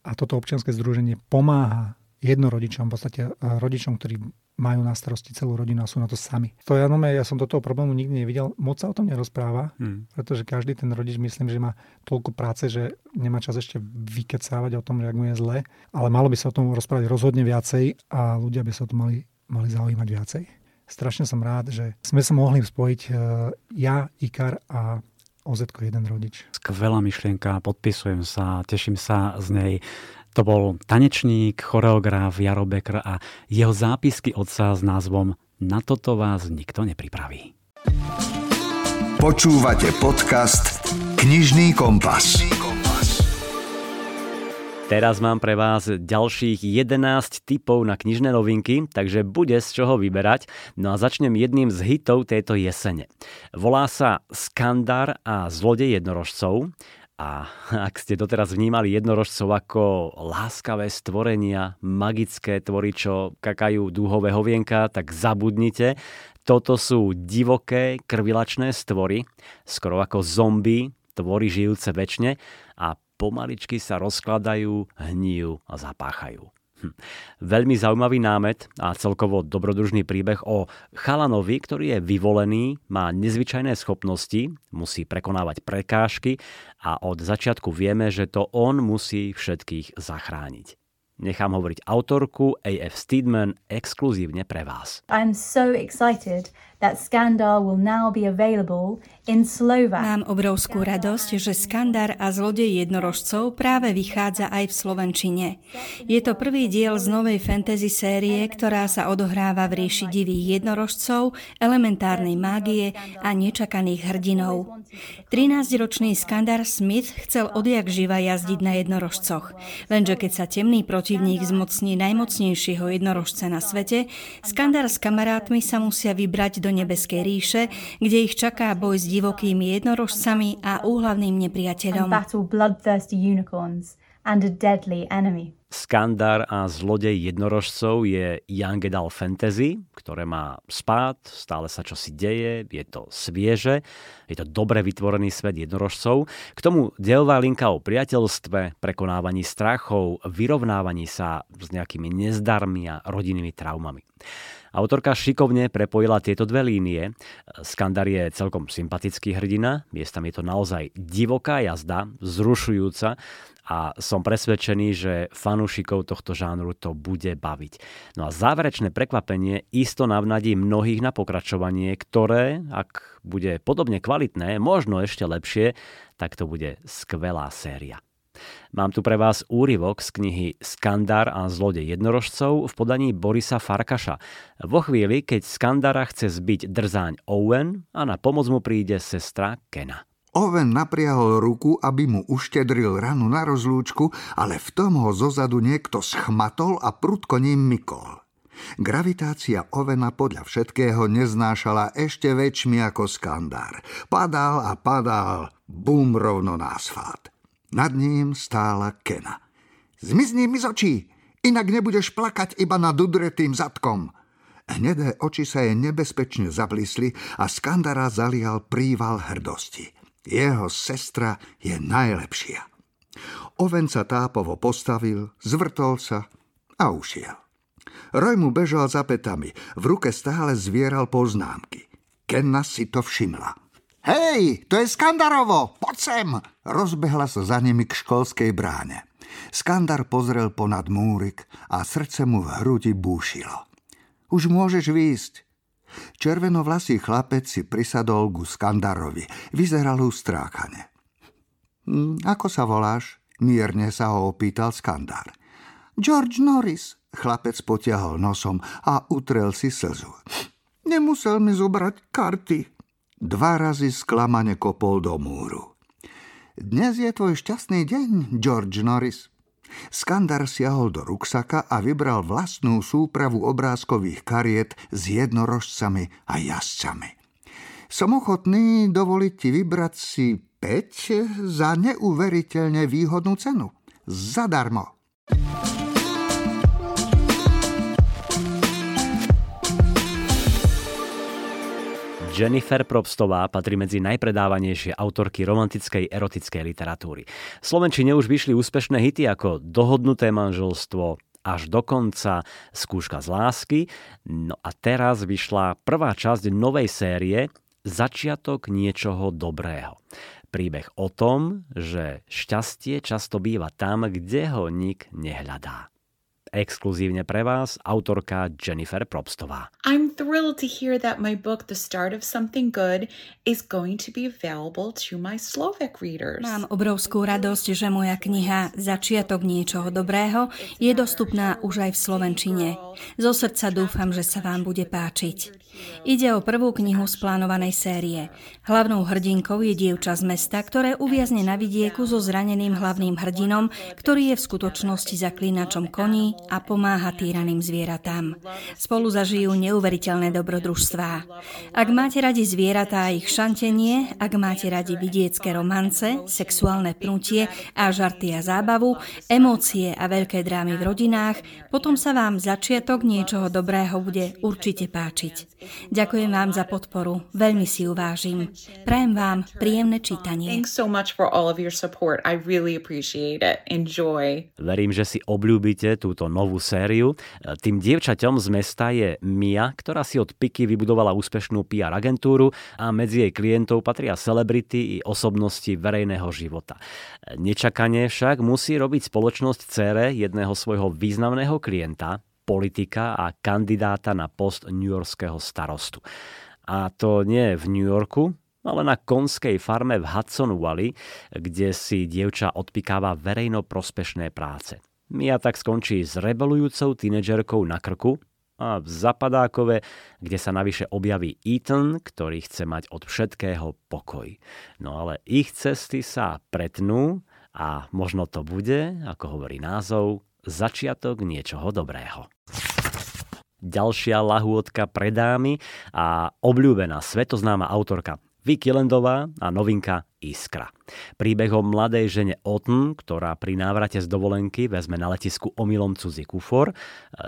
A toto občianske združenie pomáha jednorodičom, v podstate e, rodičom, ktorí majú na starosti celú rodinu a sú na to sami. To ja, ja som do toho problému nikdy nevidel. Moc sa o tom nerozpráva, hmm. pretože každý ten rodič myslím, že má toľko práce, že nemá čas ešte vykecávať o tom, že ak mu je zle. Ale malo by sa o tom rozprávať rozhodne viacej a ľudia by sa o tom mali, mali zaujímať viacej. Strašne som rád, že sme sa mohli spojiť e, ja, Ikar a oz jeden rodič. Skvelá myšlienka, podpisujem sa, teším sa z nej. To bol tanečník, choreograf Jaro Becker a jeho zápisky otca s názvom Na toto vás nikto nepripraví. Počúvate podcast Knižný kompas. Teraz mám pre vás ďalších 11 typov na knižné novinky, takže bude z čoho vyberať. No a začnem jedným z hitov tejto jesene. Volá sa Skandar a zlodej jednorožcov. A [laughs] ak ste doteraz vnímali jednorožcov ako láskavé stvorenia, magické tvory, čo kakajú dúhové hovienka, tak zabudnite. Toto sú divoké, krvilačné stvory, skoro ako zombie, tvory žijúce väčšine a pomaličky sa rozkladajú, hníjú a zapáchajú. Hm. Veľmi zaujímavý námet a celkovo dobrodružný príbeh o chalanovi, ktorý je vyvolený, má nezvyčajné schopnosti, musí prekonávať prekážky a od začiatku vieme, že to on musí všetkých zachrániť. Nechám hovoriť autorku A.F. Steedman exkluzívne pre vás. I'm so excited Mám obrovskú radosť, že Skandar a zlodej jednorožcov práve vychádza aj v Slovenčine. Je to prvý diel z novej fantasy série, ktorá sa odohráva v ríši divých jednorožcov, elementárnej mágie a nečakaných hrdinov. 13-ročný Skandar Smith chcel odjak živa jazdiť na jednorožcoch, lenže keď sa temný protivník zmocní najmocnejšieho jednorožca na svete, Skandar s kamarátmi sa musia vybrať do do nebeskej ríše, kde ich čaká boj s divokými jednorožcami a úhlavným nepriateľom. Skandar a zlodej jednorožcov je Young Adult Fantasy, ktoré má spát, stále sa čosi deje, je to svieže, je to dobre vytvorený svet jednorožcov. K tomu dielová linka o priateľstve, prekonávaní strachov, vyrovnávaní sa s nejakými nezdarmi a rodinnými traumami. Autorka šikovne prepojila tieto dve línie. Skandar je celkom sympatický hrdina, miestam je to naozaj divoká jazda, vzrušujúca a som presvedčený, že fanúšikov tohto žánru to bude baviť. No a záverečné prekvapenie isto navnadí mnohých na pokračovanie, ktoré, ak bude podobne kvalitné, možno ešte lepšie, tak to bude skvelá séria. Mám tu pre vás úryvok z knihy Skandar a zlodej jednorožcov v podaní Borisa Farkaša. Vo chvíli, keď Skandara chce zbiť drzáň Owen a na pomoc mu príde sestra Kena. Owen napriahol ruku, aby mu uštedril ranu na rozlúčku, ale v tom ho zozadu niekto schmatol a prudko ním mykol. Gravitácia Ovena podľa všetkého neznášala ešte väčšmi ako skandár. Padal a padal, bum rovno na asfalt. Nad ním stála Kena. Zmizni mi z očí, inak nebudeš plakať iba nad udretým zadkom. Hnedé oči sa jej nebezpečne zablisli a Skandara zalial príval hrdosti. Jeho sestra je najlepšia. Oven sa tápovo postavil, zvrtol sa a ušiel. Roj mu bežal za petami, v ruke stále zvieral poznámky. Kenna si to všimla. Hej, to je Skandarovo, poď sem! Rozbehla sa za nimi k školskej bráne. Skandar pozrel ponad múrik a srdce mu v hrudi búšilo. Už môžeš výjsť. Červenovlasý chlapec si prisadol ku Skandarovi. Vyzeral ustrákane. Hm, ako sa voláš? Mierne sa ho opýtal Skandar. George Norris, chlapec potiahol nosom a utrel si slzu. Nemusel mi zobrať karty, Dva razy sklamane kopol do múru. Dnes je tvoj šťastný deň, George Norris. Skandar siahol do ruksaka a vybral vlastnú súpravu obrázkových kariet s jednorožcami a jazdcami. Som ochotný dovoliť ti vybrať si 5 za neuveriteľne výhodnú cenu. Zadarmo. Jennifer Probstová patrí medzi najpredávanejšie autorky romantickej erotickej literatúry. V Slovenčine už vyšli úspešné hity ako Dohodnuté manželstvo, až do konca skúška z lásky. No a teraz vyšla prvá časť novej série Začiatok niečoho dobrého. Príbeh o tom, že šťastie často býva tam, kde ho nik nehľadá. Exkluzívne pre vás autorka Jennifer Probstová. I'm thrilled to hear that my book The Start of Something Good is going to be available to my Slovak readers. Mám obrovskú radosť, že moja kniha Začiatok niečoho dobrého je dostupná už aj v Slovenčine. Zo srdca dúfam, že sa vám bude páčiť. Ide o prvú knihu z plánovanej série. Hlavnou hrdinkou je dievča z mesta, ktoré uviazne na vidieku so zraneným hlavným hrdinom, ktorý je v skutočnosti zaklínačom koní a pomáha týraným zvieratám. Spolu zažijú neuveriteľné dobrodružstvá. Ak máte radi zvieratá a ich šantenie, ak máte radi vidiecké romance, sexuálne pnutie a žarty a zábavu, emócie a veľké drámy v rodinách, potom sa vám začiatok niečoho dobrého bude určite páčiť. Ďakujem vám za podporu, veľmi si ju vážim. Prajem vám príjemné čítanie. Verím, že si obľúbite túto novú sériu. Tým dievčaťom z mesta je Mia, ktorá si od Piky vybudovala úspešnú PR agentúru a medzi jej klientov patria celebrity i osobnosti verejného života. Nečakane však musí robiť spoločnosť cére jedného svojho významného klienta, politika a kandidáta na post newyorského starostu. A to nie v New Yorku, ale na konskej farme v Hudson Valley, kde si dievča odpikáva verejno prospešné práce. Mia tak skončí s rebelujúcou tínedžerkou na krku a v Zapadákove, kde sa navyše objaví Ethan, ktorý chce mať od všetkého pokoj. No ale ich cesty sa pretnú a možno to bude, ako hovorí názov, začiatok niečoho dobrého. Ďalšia lahôdka pre dámy a obľúbená svetoznáma autorka Vicky Landová a novinka Iskra. Príbehom mladej žene Otn, ktorá pri návrate z dovolenky vezme na letisku omylom cudzí kufor,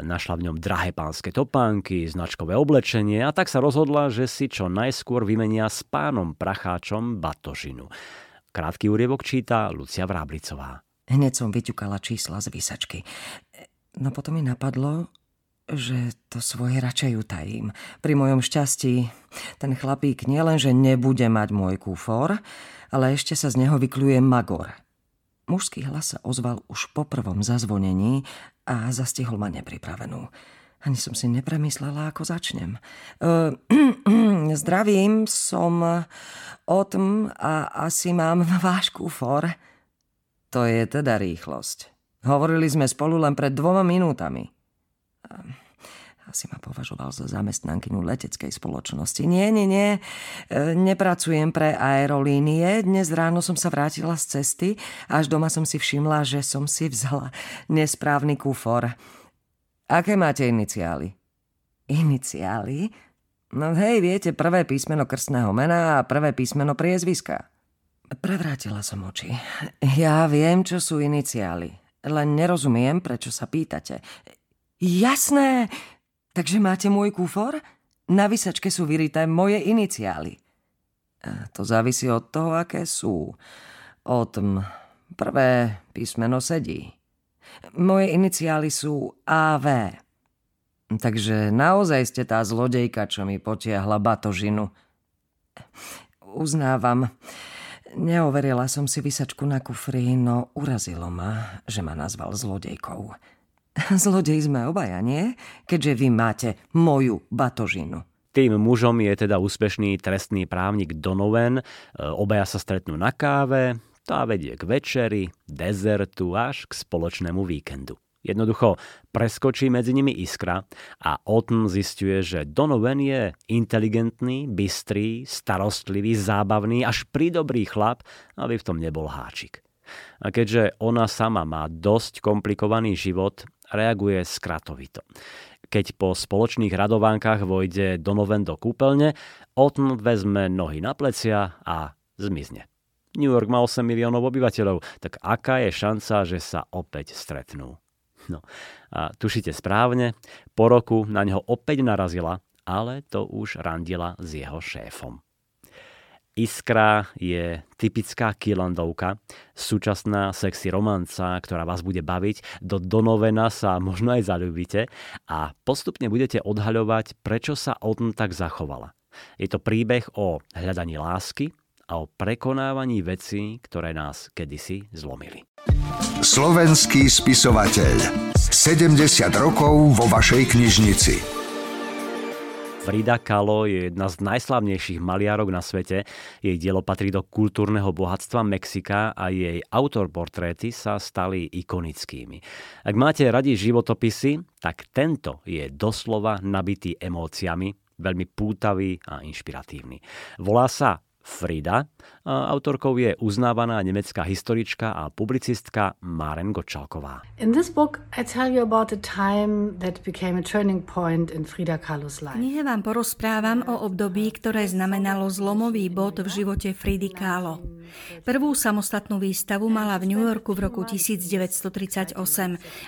našla v ňom drahé pánske topánky, značkové oblečenie a tak sa rozhodla, že si čo najskôr vymenia s pánom pracháčom batožinu. Krátky úrievok číta Lucia Vráblicová. Hneď som vyťukala čísla z výsačky. No potom mi napadlo, že to svoje radšej utajím. Pri mojom šťastí ten chlapík nielenže nebude mať môj kúfor, ale ešte sa z neho vykľuje magor. Mužský hlas sa ozval už po prvom zazvonení a zastihol ma nepripravenú. Ani som si nepremyslela, ako začnem. Uh, [clears throat] zdravím, som Otm a asi mám váš kúfor. To je teda rýchlosť. Hovorili sme spolu len pred dvoma minútami. Asi ma považoval za zamestnankyňu leteckej spoločnosti. Nie, nie, nie. E, nepracujem pre aerolínie. Dnes ráno som sa vrátila z cesty. Až doma som si všimla, že som si vzala nesprávny kufor. Aké máte iniciály? Iniciály? No hej, viete, prvé písmeno krstného mena a prvé písmeno priezviska. Prevrátila som oči. Ja viem, čo sú iniciály. Len nerozumiem, prečo sa pýtate. Jasné! Takže máte môj kúfor? Na vysačke sú vyrité moje iniciály. To závisí od toho, aké sú. Od prvé písmeno sedí. Moje iniciály sú AV. Takže naozaj ste tá zlodejka, čo mi potiahla batožinu. Uznávam. Neoverila som si vysačku na kufri, no urazilo ma, že ma nazval zlodejkou. [laughs] Zlodej sme obaja, nie? Keďže vy máte moju batožinu. Tým mužom je teda úspešný trestný právnik Donovan. E, obaja sa stretnú na káve, tá vedie k večeri, dezertu až k spoločnému víkendu. Jednoducho preskočí medzi nimi iskra a Otton zistuje, že Donovan je inteligentný, bystrý, starostlivý, zábavný, až prídobrý chlap, aby v tom nebol háčik. A keďže ona sama má dosť komplikovaný život, reaguje skratovito. Keď po spoločných radovánkach vojde Donovan do kúpeľne, Otton vezme nohy na plecia a zmizne. New York má 8 miliónov obyvateľov, tak aká je šanca, že sa opäť stretnú? No a tušite správne, po roku na neho opäť narazila, ale to už randila s jeho šéfom. Iskra je typická kilandovka, súčasná sexy romanca, ktorá vás bude baviť. Do Donovena sa možno aj zalúbite a postupne budete odhaľovať, prečo sa on tak zachovala. Je to príbeh o hľadaní lásky a o prekonávaní vecí, ktoré nás kedysi zlomili. Slovenský spisovateľ. 70 rokov vo vašej knižnici. Frida Kahlo je jedna z najslavnejších maliarok na svete. Jej dielo patrí do kultúrneho bohatstva Mexika a jej autorportréty sa stali ikonickými. Ak máte radi životopisy, tak tento je doslova nabitý emóciami, veľmi pútavý a inšpiratívny. Volá sa Frida. A autorkou je uznávaná nemecká historička a publicistka Maren Gottschalková. In this book I tell you about a time that became a turning point in Frida Kahlos life. Knihe vám porozprávam o období, ktoré znamenalo zlomový bod v živote Fridy Kahlo. Prvú samostatnú výstavu mala v New Yorku v roku 1938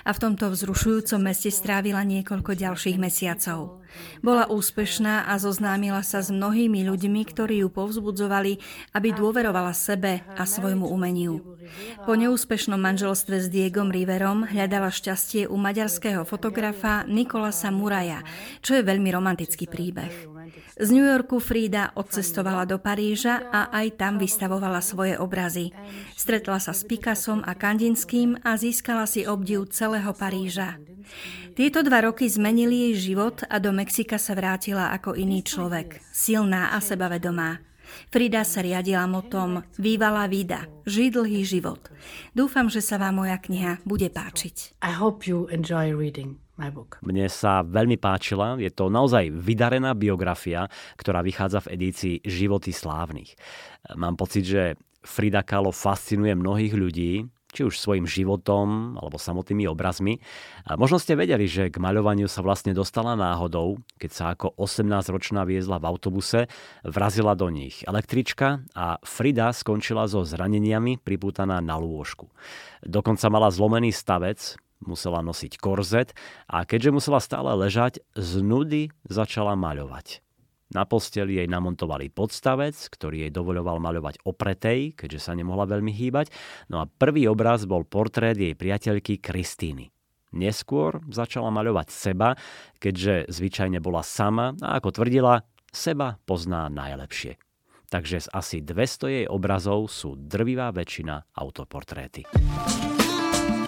a v tomto vzrušujúcom meste strávila niekoľko ďalších mesiacov. Bola úspešná a zoznámila sa s mnohými ľuďmi, ktorí ju povzbudzovali, aby dôverovala sebe a svojmu umeniu. Po neúspešnom manželstve s Diegom Riverom hľadala šťastie u maďarského fotografa Nikolasa Muraja, čo je veľmi romantický príbeh. Z New Yorku Frida odcestovala do Paríža a aj tam vystavovala svoje obrazy. Stretla sa s Picassom a Kandinským a získala si obdiv celého Paríža. Tieto dva roky zmenili jej život a do Mexika sa vrátila ako iný človek, silná a sebavedomá. Frida sa riadila motom Vývala vida, žij dlhý život. Dúfam, že sa vám moja kniha bude páčiť. I hope you enjoy reading. Mne sa veľmi páčila, je to naozaj vydarená biografia, ktorá vychádza v edícii Životy slávnych. Mám pocit, že Frida Kahlo fascinuje mnohých ľudí, či už svojim životom alebo samotnými obrazmi. A možno ste vedeli, že k maľovaniu sa vlastne dostala náhodou, keď sa ako 18-ročná viezla v autobuse, vrazila do nich električka a Frida skončila so zraneniami pripútaná na lôžku. Dokonca mala zlomený stavec, musela nosiť korzet a keďže musela stále ležať, z nudy začala maľovať. Na posteli jej namontovali podstavec, ktorý jej dovoľoval maľovať opretej, keďže sa nemohla veľmi hýbať. No a prvý obraz bol portrét jej priateľky Kristíny. Neskôr začala maľovať seba, keďže zvyčajne bola sama a ako tvrdila, seba pozná najlepšie. Takže z asi 200 jej obrazov sú drvivá väčšina autoportréty.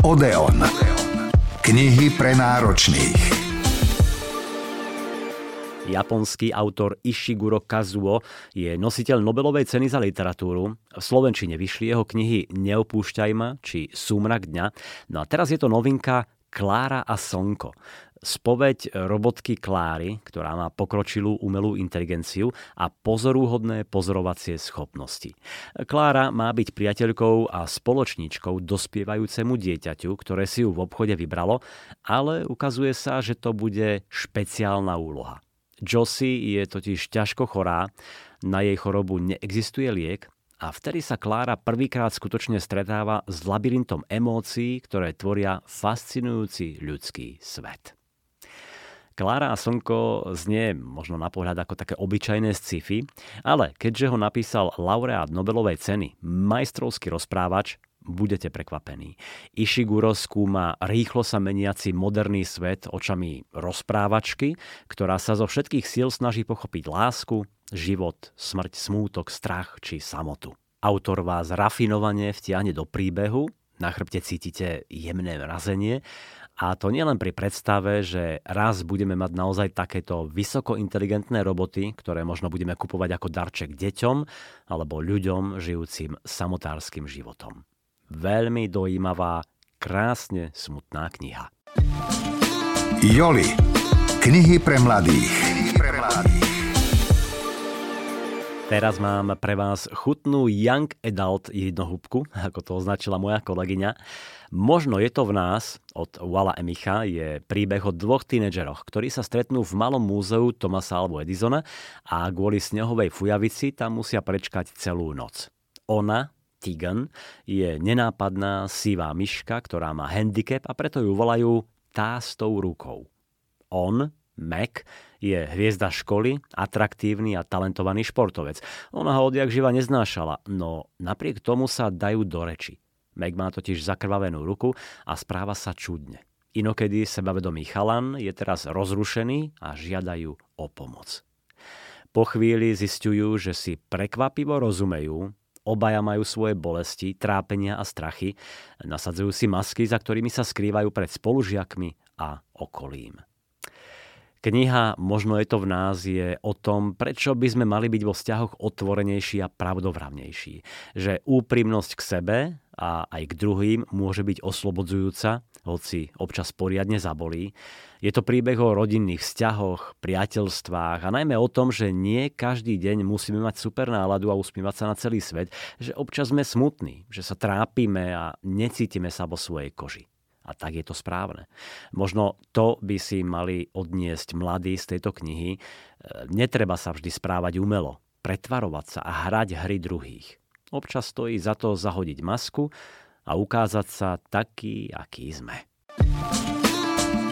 Odeon. Knihy pre náročných. Japonský autor Ishiguro Kazuo je nositeľ Nobelovej ceny za literatúru. V Slovenčine vyšli jeho knihy Neopúšťaj ma či Súmrak dňa. No a teraz je to novinka Klára a Slnko spoveď robotky Kláry, ktorá má pokročilú umelú inteligenciu a pozorúhodné pozorovacie schopnosti. Klára má byť priateľkou a spoločníčkou dospievajúcemu dieťaťu, ktoré si ju v obchode vybralo, ale ukazuje sa, že to bude špeciálna úloha. Josie je totiž ťažko chorá, na jej chorobu neexistuje liek a vtedy sa Klára prvýkrát skutočne stretáva s labyrintom emócií, ktoré tvoria fascinujúci ľudský svet. Klára a slnko znie možno na pohľad ako také obyčajné sci-fi, ale keďže ho napísal laureát Nobelovej ceny, majstrovský rozprávač, budete prekvapení. Ishiguro skúma rýchlo sa meniaci moderný svet očami rozprávačky, ktorá sa zo všetkých síl snaží pochopiť lásku, život, smrť, smútok, strach či samotu. Autor vás rafinovane vtiahne do príbehu, na chrbte cítite jemné mrazenie a to nielen pri predstave, že raz budeme mať naozaj takéto vysoko inteligentné roboty, ktoré možno budeme kupovať ako darček deťom alebo ľuďom žijúcim samotárskym životom. Veľmi dojímavá, krásne smutná kniha. Joli. Knihy pre mladých. Knihy pre mladých. Teraz mám pre vás chutnú Young Adult jednohúbku, ako to označila moja kolegyňa. Možno je to v nás, od Walla Emicha, je príbeh o dvoch tínedžeroch, ktorí sa stretnú v malom múzeu Thomasa alebo Edisona a kvôli snehovej fujavici tam musia prečkať celú noc. Ona, Tegan je nenápadná sivá myška, ktorá má handicap a preto ju volajú tá s tou rukou. On, Mac, je hviezda školy, atraktívny a talentovaný športovec. Ona ho odjak živa neznášala, no napriek tomu sa dajú do reči. Mac má totiž zakrvavenú ruku a správa sa čudne. Inokedy sebavedomý chalan je teraz rozrušený a žiadajú o pomoc. Po chvíli zistujú, že si prekvapivo rozumejú, obaja majú svoje bolesti, trápenia a strachy, nasadzujú si masky, za ktorými sa skrývajú pred spolužiakmi a okolím. Kniha Možno je to v nás je o tom, prečo by sme mali byť vo vzťahoch otvorenejší a pravdovravnejší. Že úprimnosť k sebe a aj k druhým môže byť oslobodzujúca, hoci občas poriadne zabolí. Je to príbeh o rodinných vzťahoch, priateľstvách a najmä o tom, že nie každý deň musíme mať super náladu a usmievať sa na celý svet, že občas sme smutní, že sa trápime a necítime sa vo svojej koži. A tak je to správne. Možno to by si mali odniesť mladí z tejto knihy. E, netreba sa vždy správať umelo, pretvarovať sa a hrať hry druhých. Občas stojí za to zahodiť masku a ukázať sa taký, aký sme.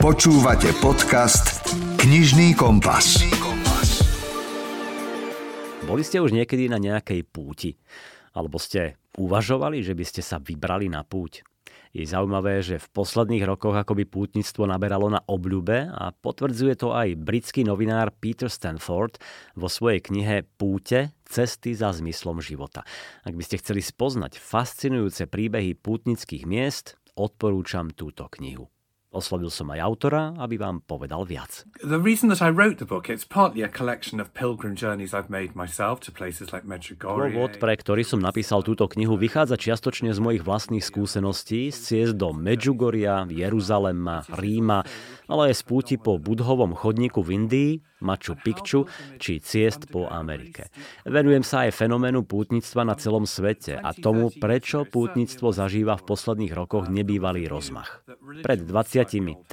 Počúvate podcast Knižný kompas. Boli ste už niekedy na nejakej púti? Alebo ste uvažovali, že by ste sa vybrali na púť? Je zaujímavé, že v posledných rokoch akoby pútnictvo naberalo na obľube a potvrdzuje to aj britský novinár Peter Stanford vo svojej knihe Púte cesty za zmyslom života. Ak by ste chceli spoznať fascinujúce príbehy pútnických miest, odporúčam túto knihu. Oslovil som aj autora, aby vám povedal viac. The reason that I wrote the book, it's partly a collection of pilgrim journeys I've made myself to places like Medjugorje. Dôvod, pre ktorý som napísal túto knihu, vychádza čiastočne z mojich vlastných skúseností z ciest do Medjugoria, Jeruzalema, Ríma, ale aj z púti po budhovom chodníku v Indii, Machu Picchu či ciest po Amerike. Venujem sa aj fenoménu pútnictva na celom svete a tomu, prečo pútnictvo zažíva v posledných rokoch nebývalý rozmach. Pred 20-30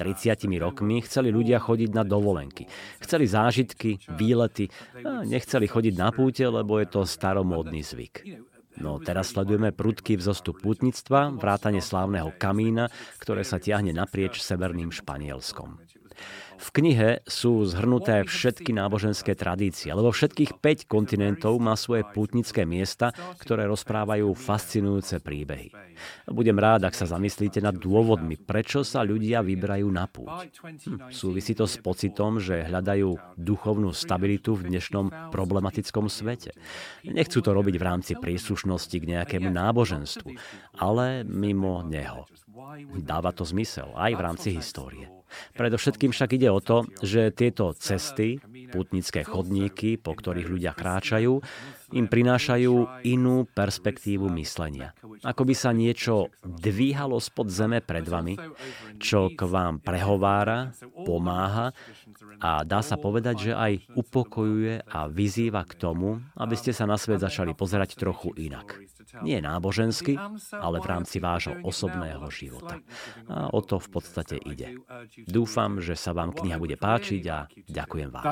rokmi chceli ľudia chodiť na dovolenky. Chceli zážitky, výlety a nechceli chodiť na púte, lebo je to staromódny zvyk. No teraz sledujeme prudký vzostup pútnictva, vrátane slávneho kamína, ktoré sa tiahne naprieč severným Španielskom. V knihe sú zhrnuté všetky náboženské tradície, lebo všetkých 5 kontinentov má svoje pútnické miesta, ktoré rozprávajú fascinujúce príbehy. Budem rád, ak sa zamyslíte nad dôvodmi, prečo sa ľudia vyberajú na púť. Hm, súvisí to s pocitom, že hľadajú duchovnú stabilitu v dnešnom problematickom svete. Nechcú to robiť v rámci príslušnosti k nejakému náboženstvu, ale mimo neho. Dáva to zmysel aj v rámci histórie. Predovšetkým však ide o to, že tieto cesty, putnické chodníky, po ktorých ľudia kráčajú, im prinášajú inú perspektívu myslenia. Ako by sa niečo dvíhalo spod zeme pred vami, čo k vám prehovára, pomáha a dá sa povedať, že aj upokojuje a vyzýva k tomu, aby ste sa na svet začali pozerať trochu inak. Nie nábožensky, ale v rámci vášho osobného života. A o to v podstate ide. Dúfam, že sa vám kniha bude páčiť a ďakujem vám.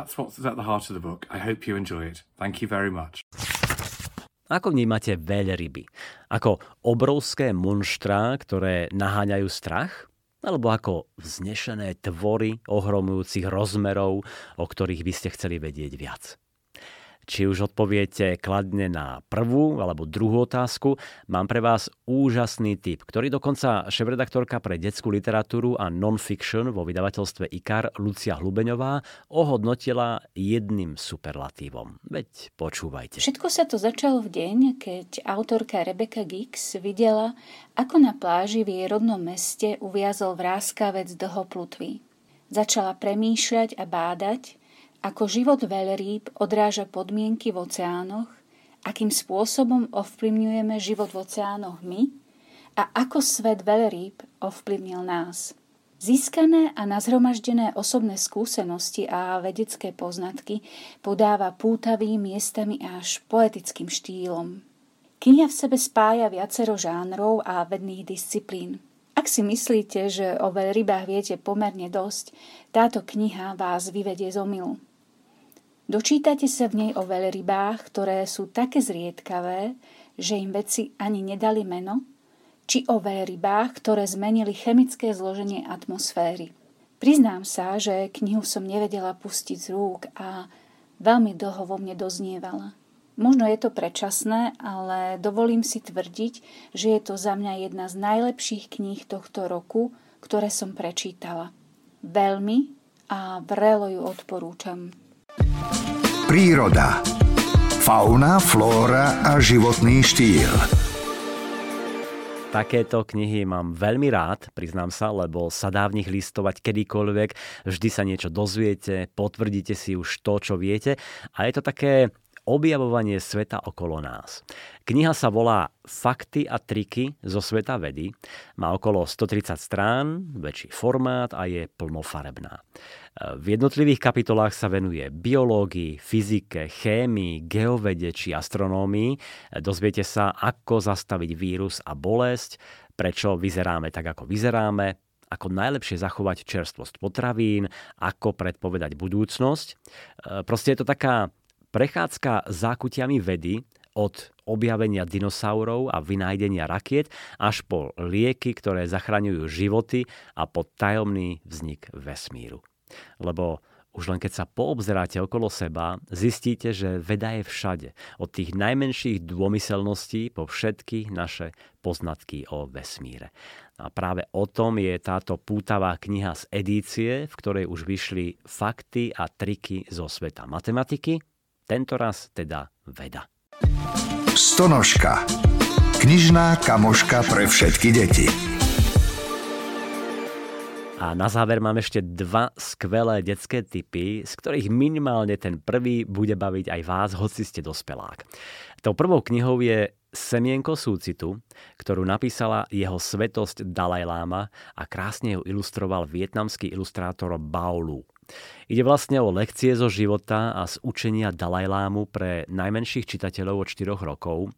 Ako vnímate veľryby? Ako obrovské monštrá, ktoré naháňajú strach? Alebo ako vznešené tvory ohromujúcich rozmerov, o ktorých by ste chceli vedieť viac? Či už odpoviete kladne na prvú alebo druhú otázku, mám pre vás úžasný tip, ktorý dokonca šéf-redaktorka pre detskú literatúru a non-fiction vo vydavateľstve IKAR Lucia Hlubeňová ohodnotila jedným superlatívom. Veď počúvajte. Všetko sa to začalo v deň, keď autorka Rebecca Gix videla, ako na pláži v jej rodnom meste uviazol vráskavec dlhoplutvý. Začala premýšľať a bádať, ako život veľrýb odráža podmienky v oceánoch, akým spôsobom ovplyvňujeme život v oceánoch my a ako svet veľrýb ovplyvnil nás. Získané a nazhromaždené osobné skúsenosti a vedecké poznatky podáva pútavým miestami až poetickým štýlom. Kniha v sebe spája viacero žánrov a vedných disciplín. Ak si myslíte, že o veľrybách viete pomerne dosť, táto kniha vás vyvedie z omilu. Dočítate sa v nej o veľrybách, ktoré sú také zriedkavé, že im vedci ani nedali meno, či o veľrybách, ktoré zmenili chemické zloženie atmosféry. Priznám sa, že knihu som nevedela pustiť z rúk a veľmi dlho vo mne doznievala. Možno je to predčasné, ale dovolím si tvrdiť, že je to za mňa jedna z najlepších kníh tohto roku, ktoré som prečítala. Veľmi a vrelo ju odporúčam. Príroda. Fauna, flóra a životný štýl. Takéto knihy mám veľmi rád, priznám sa, lebo sa dá v nich listovať kedykoľvek, vždy sa niečo dozviete, potvrdíte si už to, čo viete a je to také objavovanie sveta okolo nás. Kniha sa volá Fakty a triky zo sveta vedy. Má okolo 130 strán, väčší formát a je plnofarebná. V jednotlivých kapitolách sa venuje biológii, fyzike, chémii, geovede či astronómii. Dozviete sa, ako zastaviť vírus a bolesť, prečo vyzeráme tak, ako vyzeráme, ako najlepšie zachovať čerstvosť potravín, ako predpovedať budúcnosť. Proste je to taká Prechádzka zákutiami vedy od objavenia dinosaurov a vynájdenia rakiet až po lieky, ktoré zachraňujú životy a po tajomný vznik vesmíru. Lebo už len keď sa poobzeráte okolo seba, zistíte, že veda je všade. Od tých najmenších dômyselností po všetky naše poznatky o vesmíre. A práve o tom je táto pútavá kniha z edície, v ktorej už vyšli fakty a triky zo sveta matematiky, tento raz teda veda. Stonožka. Knižná kamoška pre všetky deti. A na záver mám ešte dva skvelé detské typy, z ktorých minimálne ten prvý bude baviť aj vás, hoci ste dospelák. Tou prvou knihou je Semienko súcitu, ktorú napísala jeho svetosť Dalaj Lama a krásne ju ilustroval vietnamský ilustrátor Bao Lu. Ide vlastne o lekcie zo života a z učenia Dalajlámu pre najmenších čitateľov od 4 rokov. E,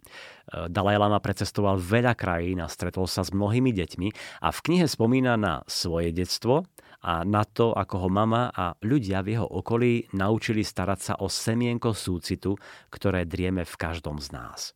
Dalajláma precestoval veľa krajín a stretol sa s mnohými deťmi a v knihe spomína na svoje detstvo a na to, ako ho mama a ľudia v jeho okolí naučili starať sa o semienko súcitu, ktoré drieme v každom z nás.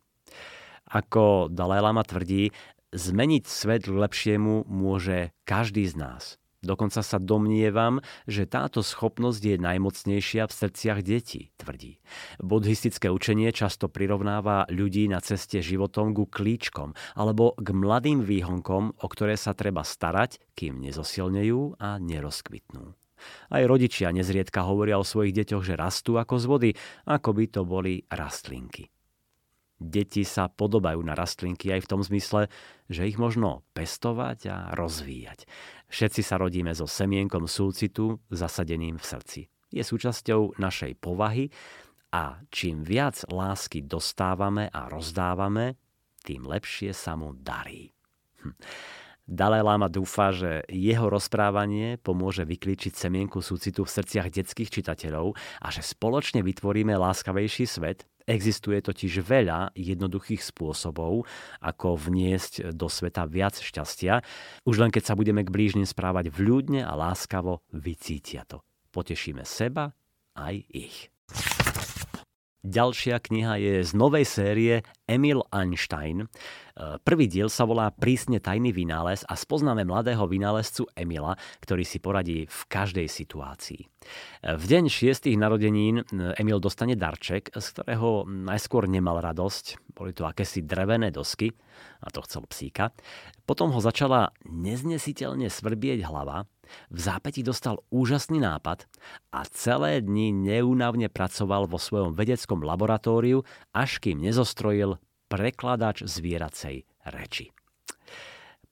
Ako Dalajlama tvrdí, zmeniť svet lepšiemu môže každý z nás – Dokonca sa domnievam, že táto schopnosť je najmocnejšia v srdciach detí, tvrdí. Buddhistické učenie často prirovnáva ľudí na ceste životom ku klíčkom alebo k mladým výhonkom, o ktoré sa treba starať, kým nezosilnejú a nerozkvitnú. Aj rodičia nezriedka hovoria o svojich deťoch, že rastú ako z vody, ako by to boli rastlinky. Deti sa podobajú na rastlinky aj v tom zmysle, že ich možno pestovať a rozvíjať. Všetci sa rodíme so semienkom súcitu zasadeným v srdci. Je súčasťou našej povahy a čím viac lásky dostávame a rozdávame, tým lepšie sa mu darí. Hm. Dalaj Lama dúfa, že jeho rozprávanie pomôže vyklíčiť semienku súcitu v srdciach detských čitateľov a že spoločne vytvoríme láskavejší svet, Existuje totiž veľa jednoduchých spôsobov, ako vniesť do sveta viac šťastia. Už len keď sa budeme k blížnym správať vľúdne a láskavo, vycítia to. Potešíme seba aj ich. Ďalšia kniha je z novej série Emil Einstein. Prvý diel sa volá Prísne tajný vynález a spoznáme mladého vynálezcu Emila, ktorý si poradí v každej situácii. V deň šiestých narodenín Emil dostane darček, z ktorého najskôr nemal radosť. Boli to akési drevené dosky, a to chcel psíka. Potom ho začala neznesiteľne svrbieť hlava v zápäti dostal úžasný nápad a celé dni neúnavne pracoval vo svojom vedeckom laboratóriu, až kým nezostrojil prekladač zvieracej reči.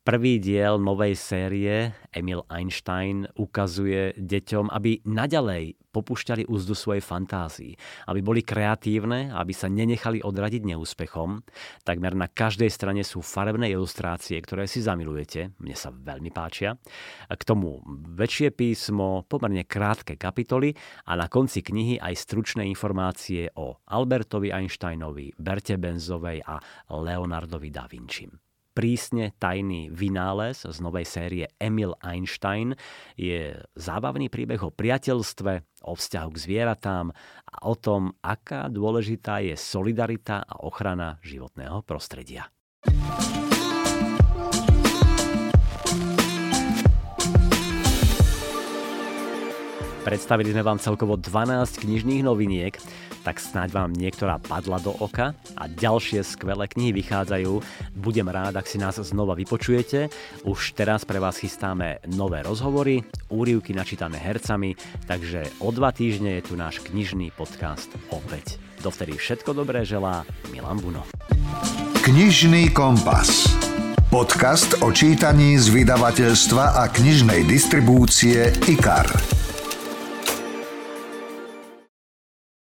Prvý diel novej série Emil Einstein ukazuje deťom, aby naďalej popušťali úzdu svojej fantázii, aby boli kreatívne, aby sa nenechali odradiť neúspechom. Takmer na každej strane sú farebné ilustrácie, ktoré si zamilujete, mne sa veľmi páčia. K tomu väčšie písmo, pomerne krátke kapitoly a na konci knihy aj stručné informácie o Albertovi Einsteinovi, Berte Benzovej a Leonardovi da Vinci. Prísne tajný vynález z novej série Emil Einstein. Je zábavný príbeh o priateľstve, o vzťahu k zvieratám a o tom, aká dôležitá je solidarita a ochrana životného prostredia. Predstavili sme vám celkovo 12 knižných noviniek, tak snáď vám niektorá padla do oka a ďalšie skvelé knihy vychádzajú. Budem rád, ak si nás znova vypočujete. Už teraz pre vás chystáme nové rozhovory, úrivky načítané hercami, takže o dva týždne je tu náš knižný podcast opäť. Dovtedy všetko dobré želá Milan Buno. Knižný kompas. Podcast o čítaní z vydavateľstva a knižnej distribúcie IKAR.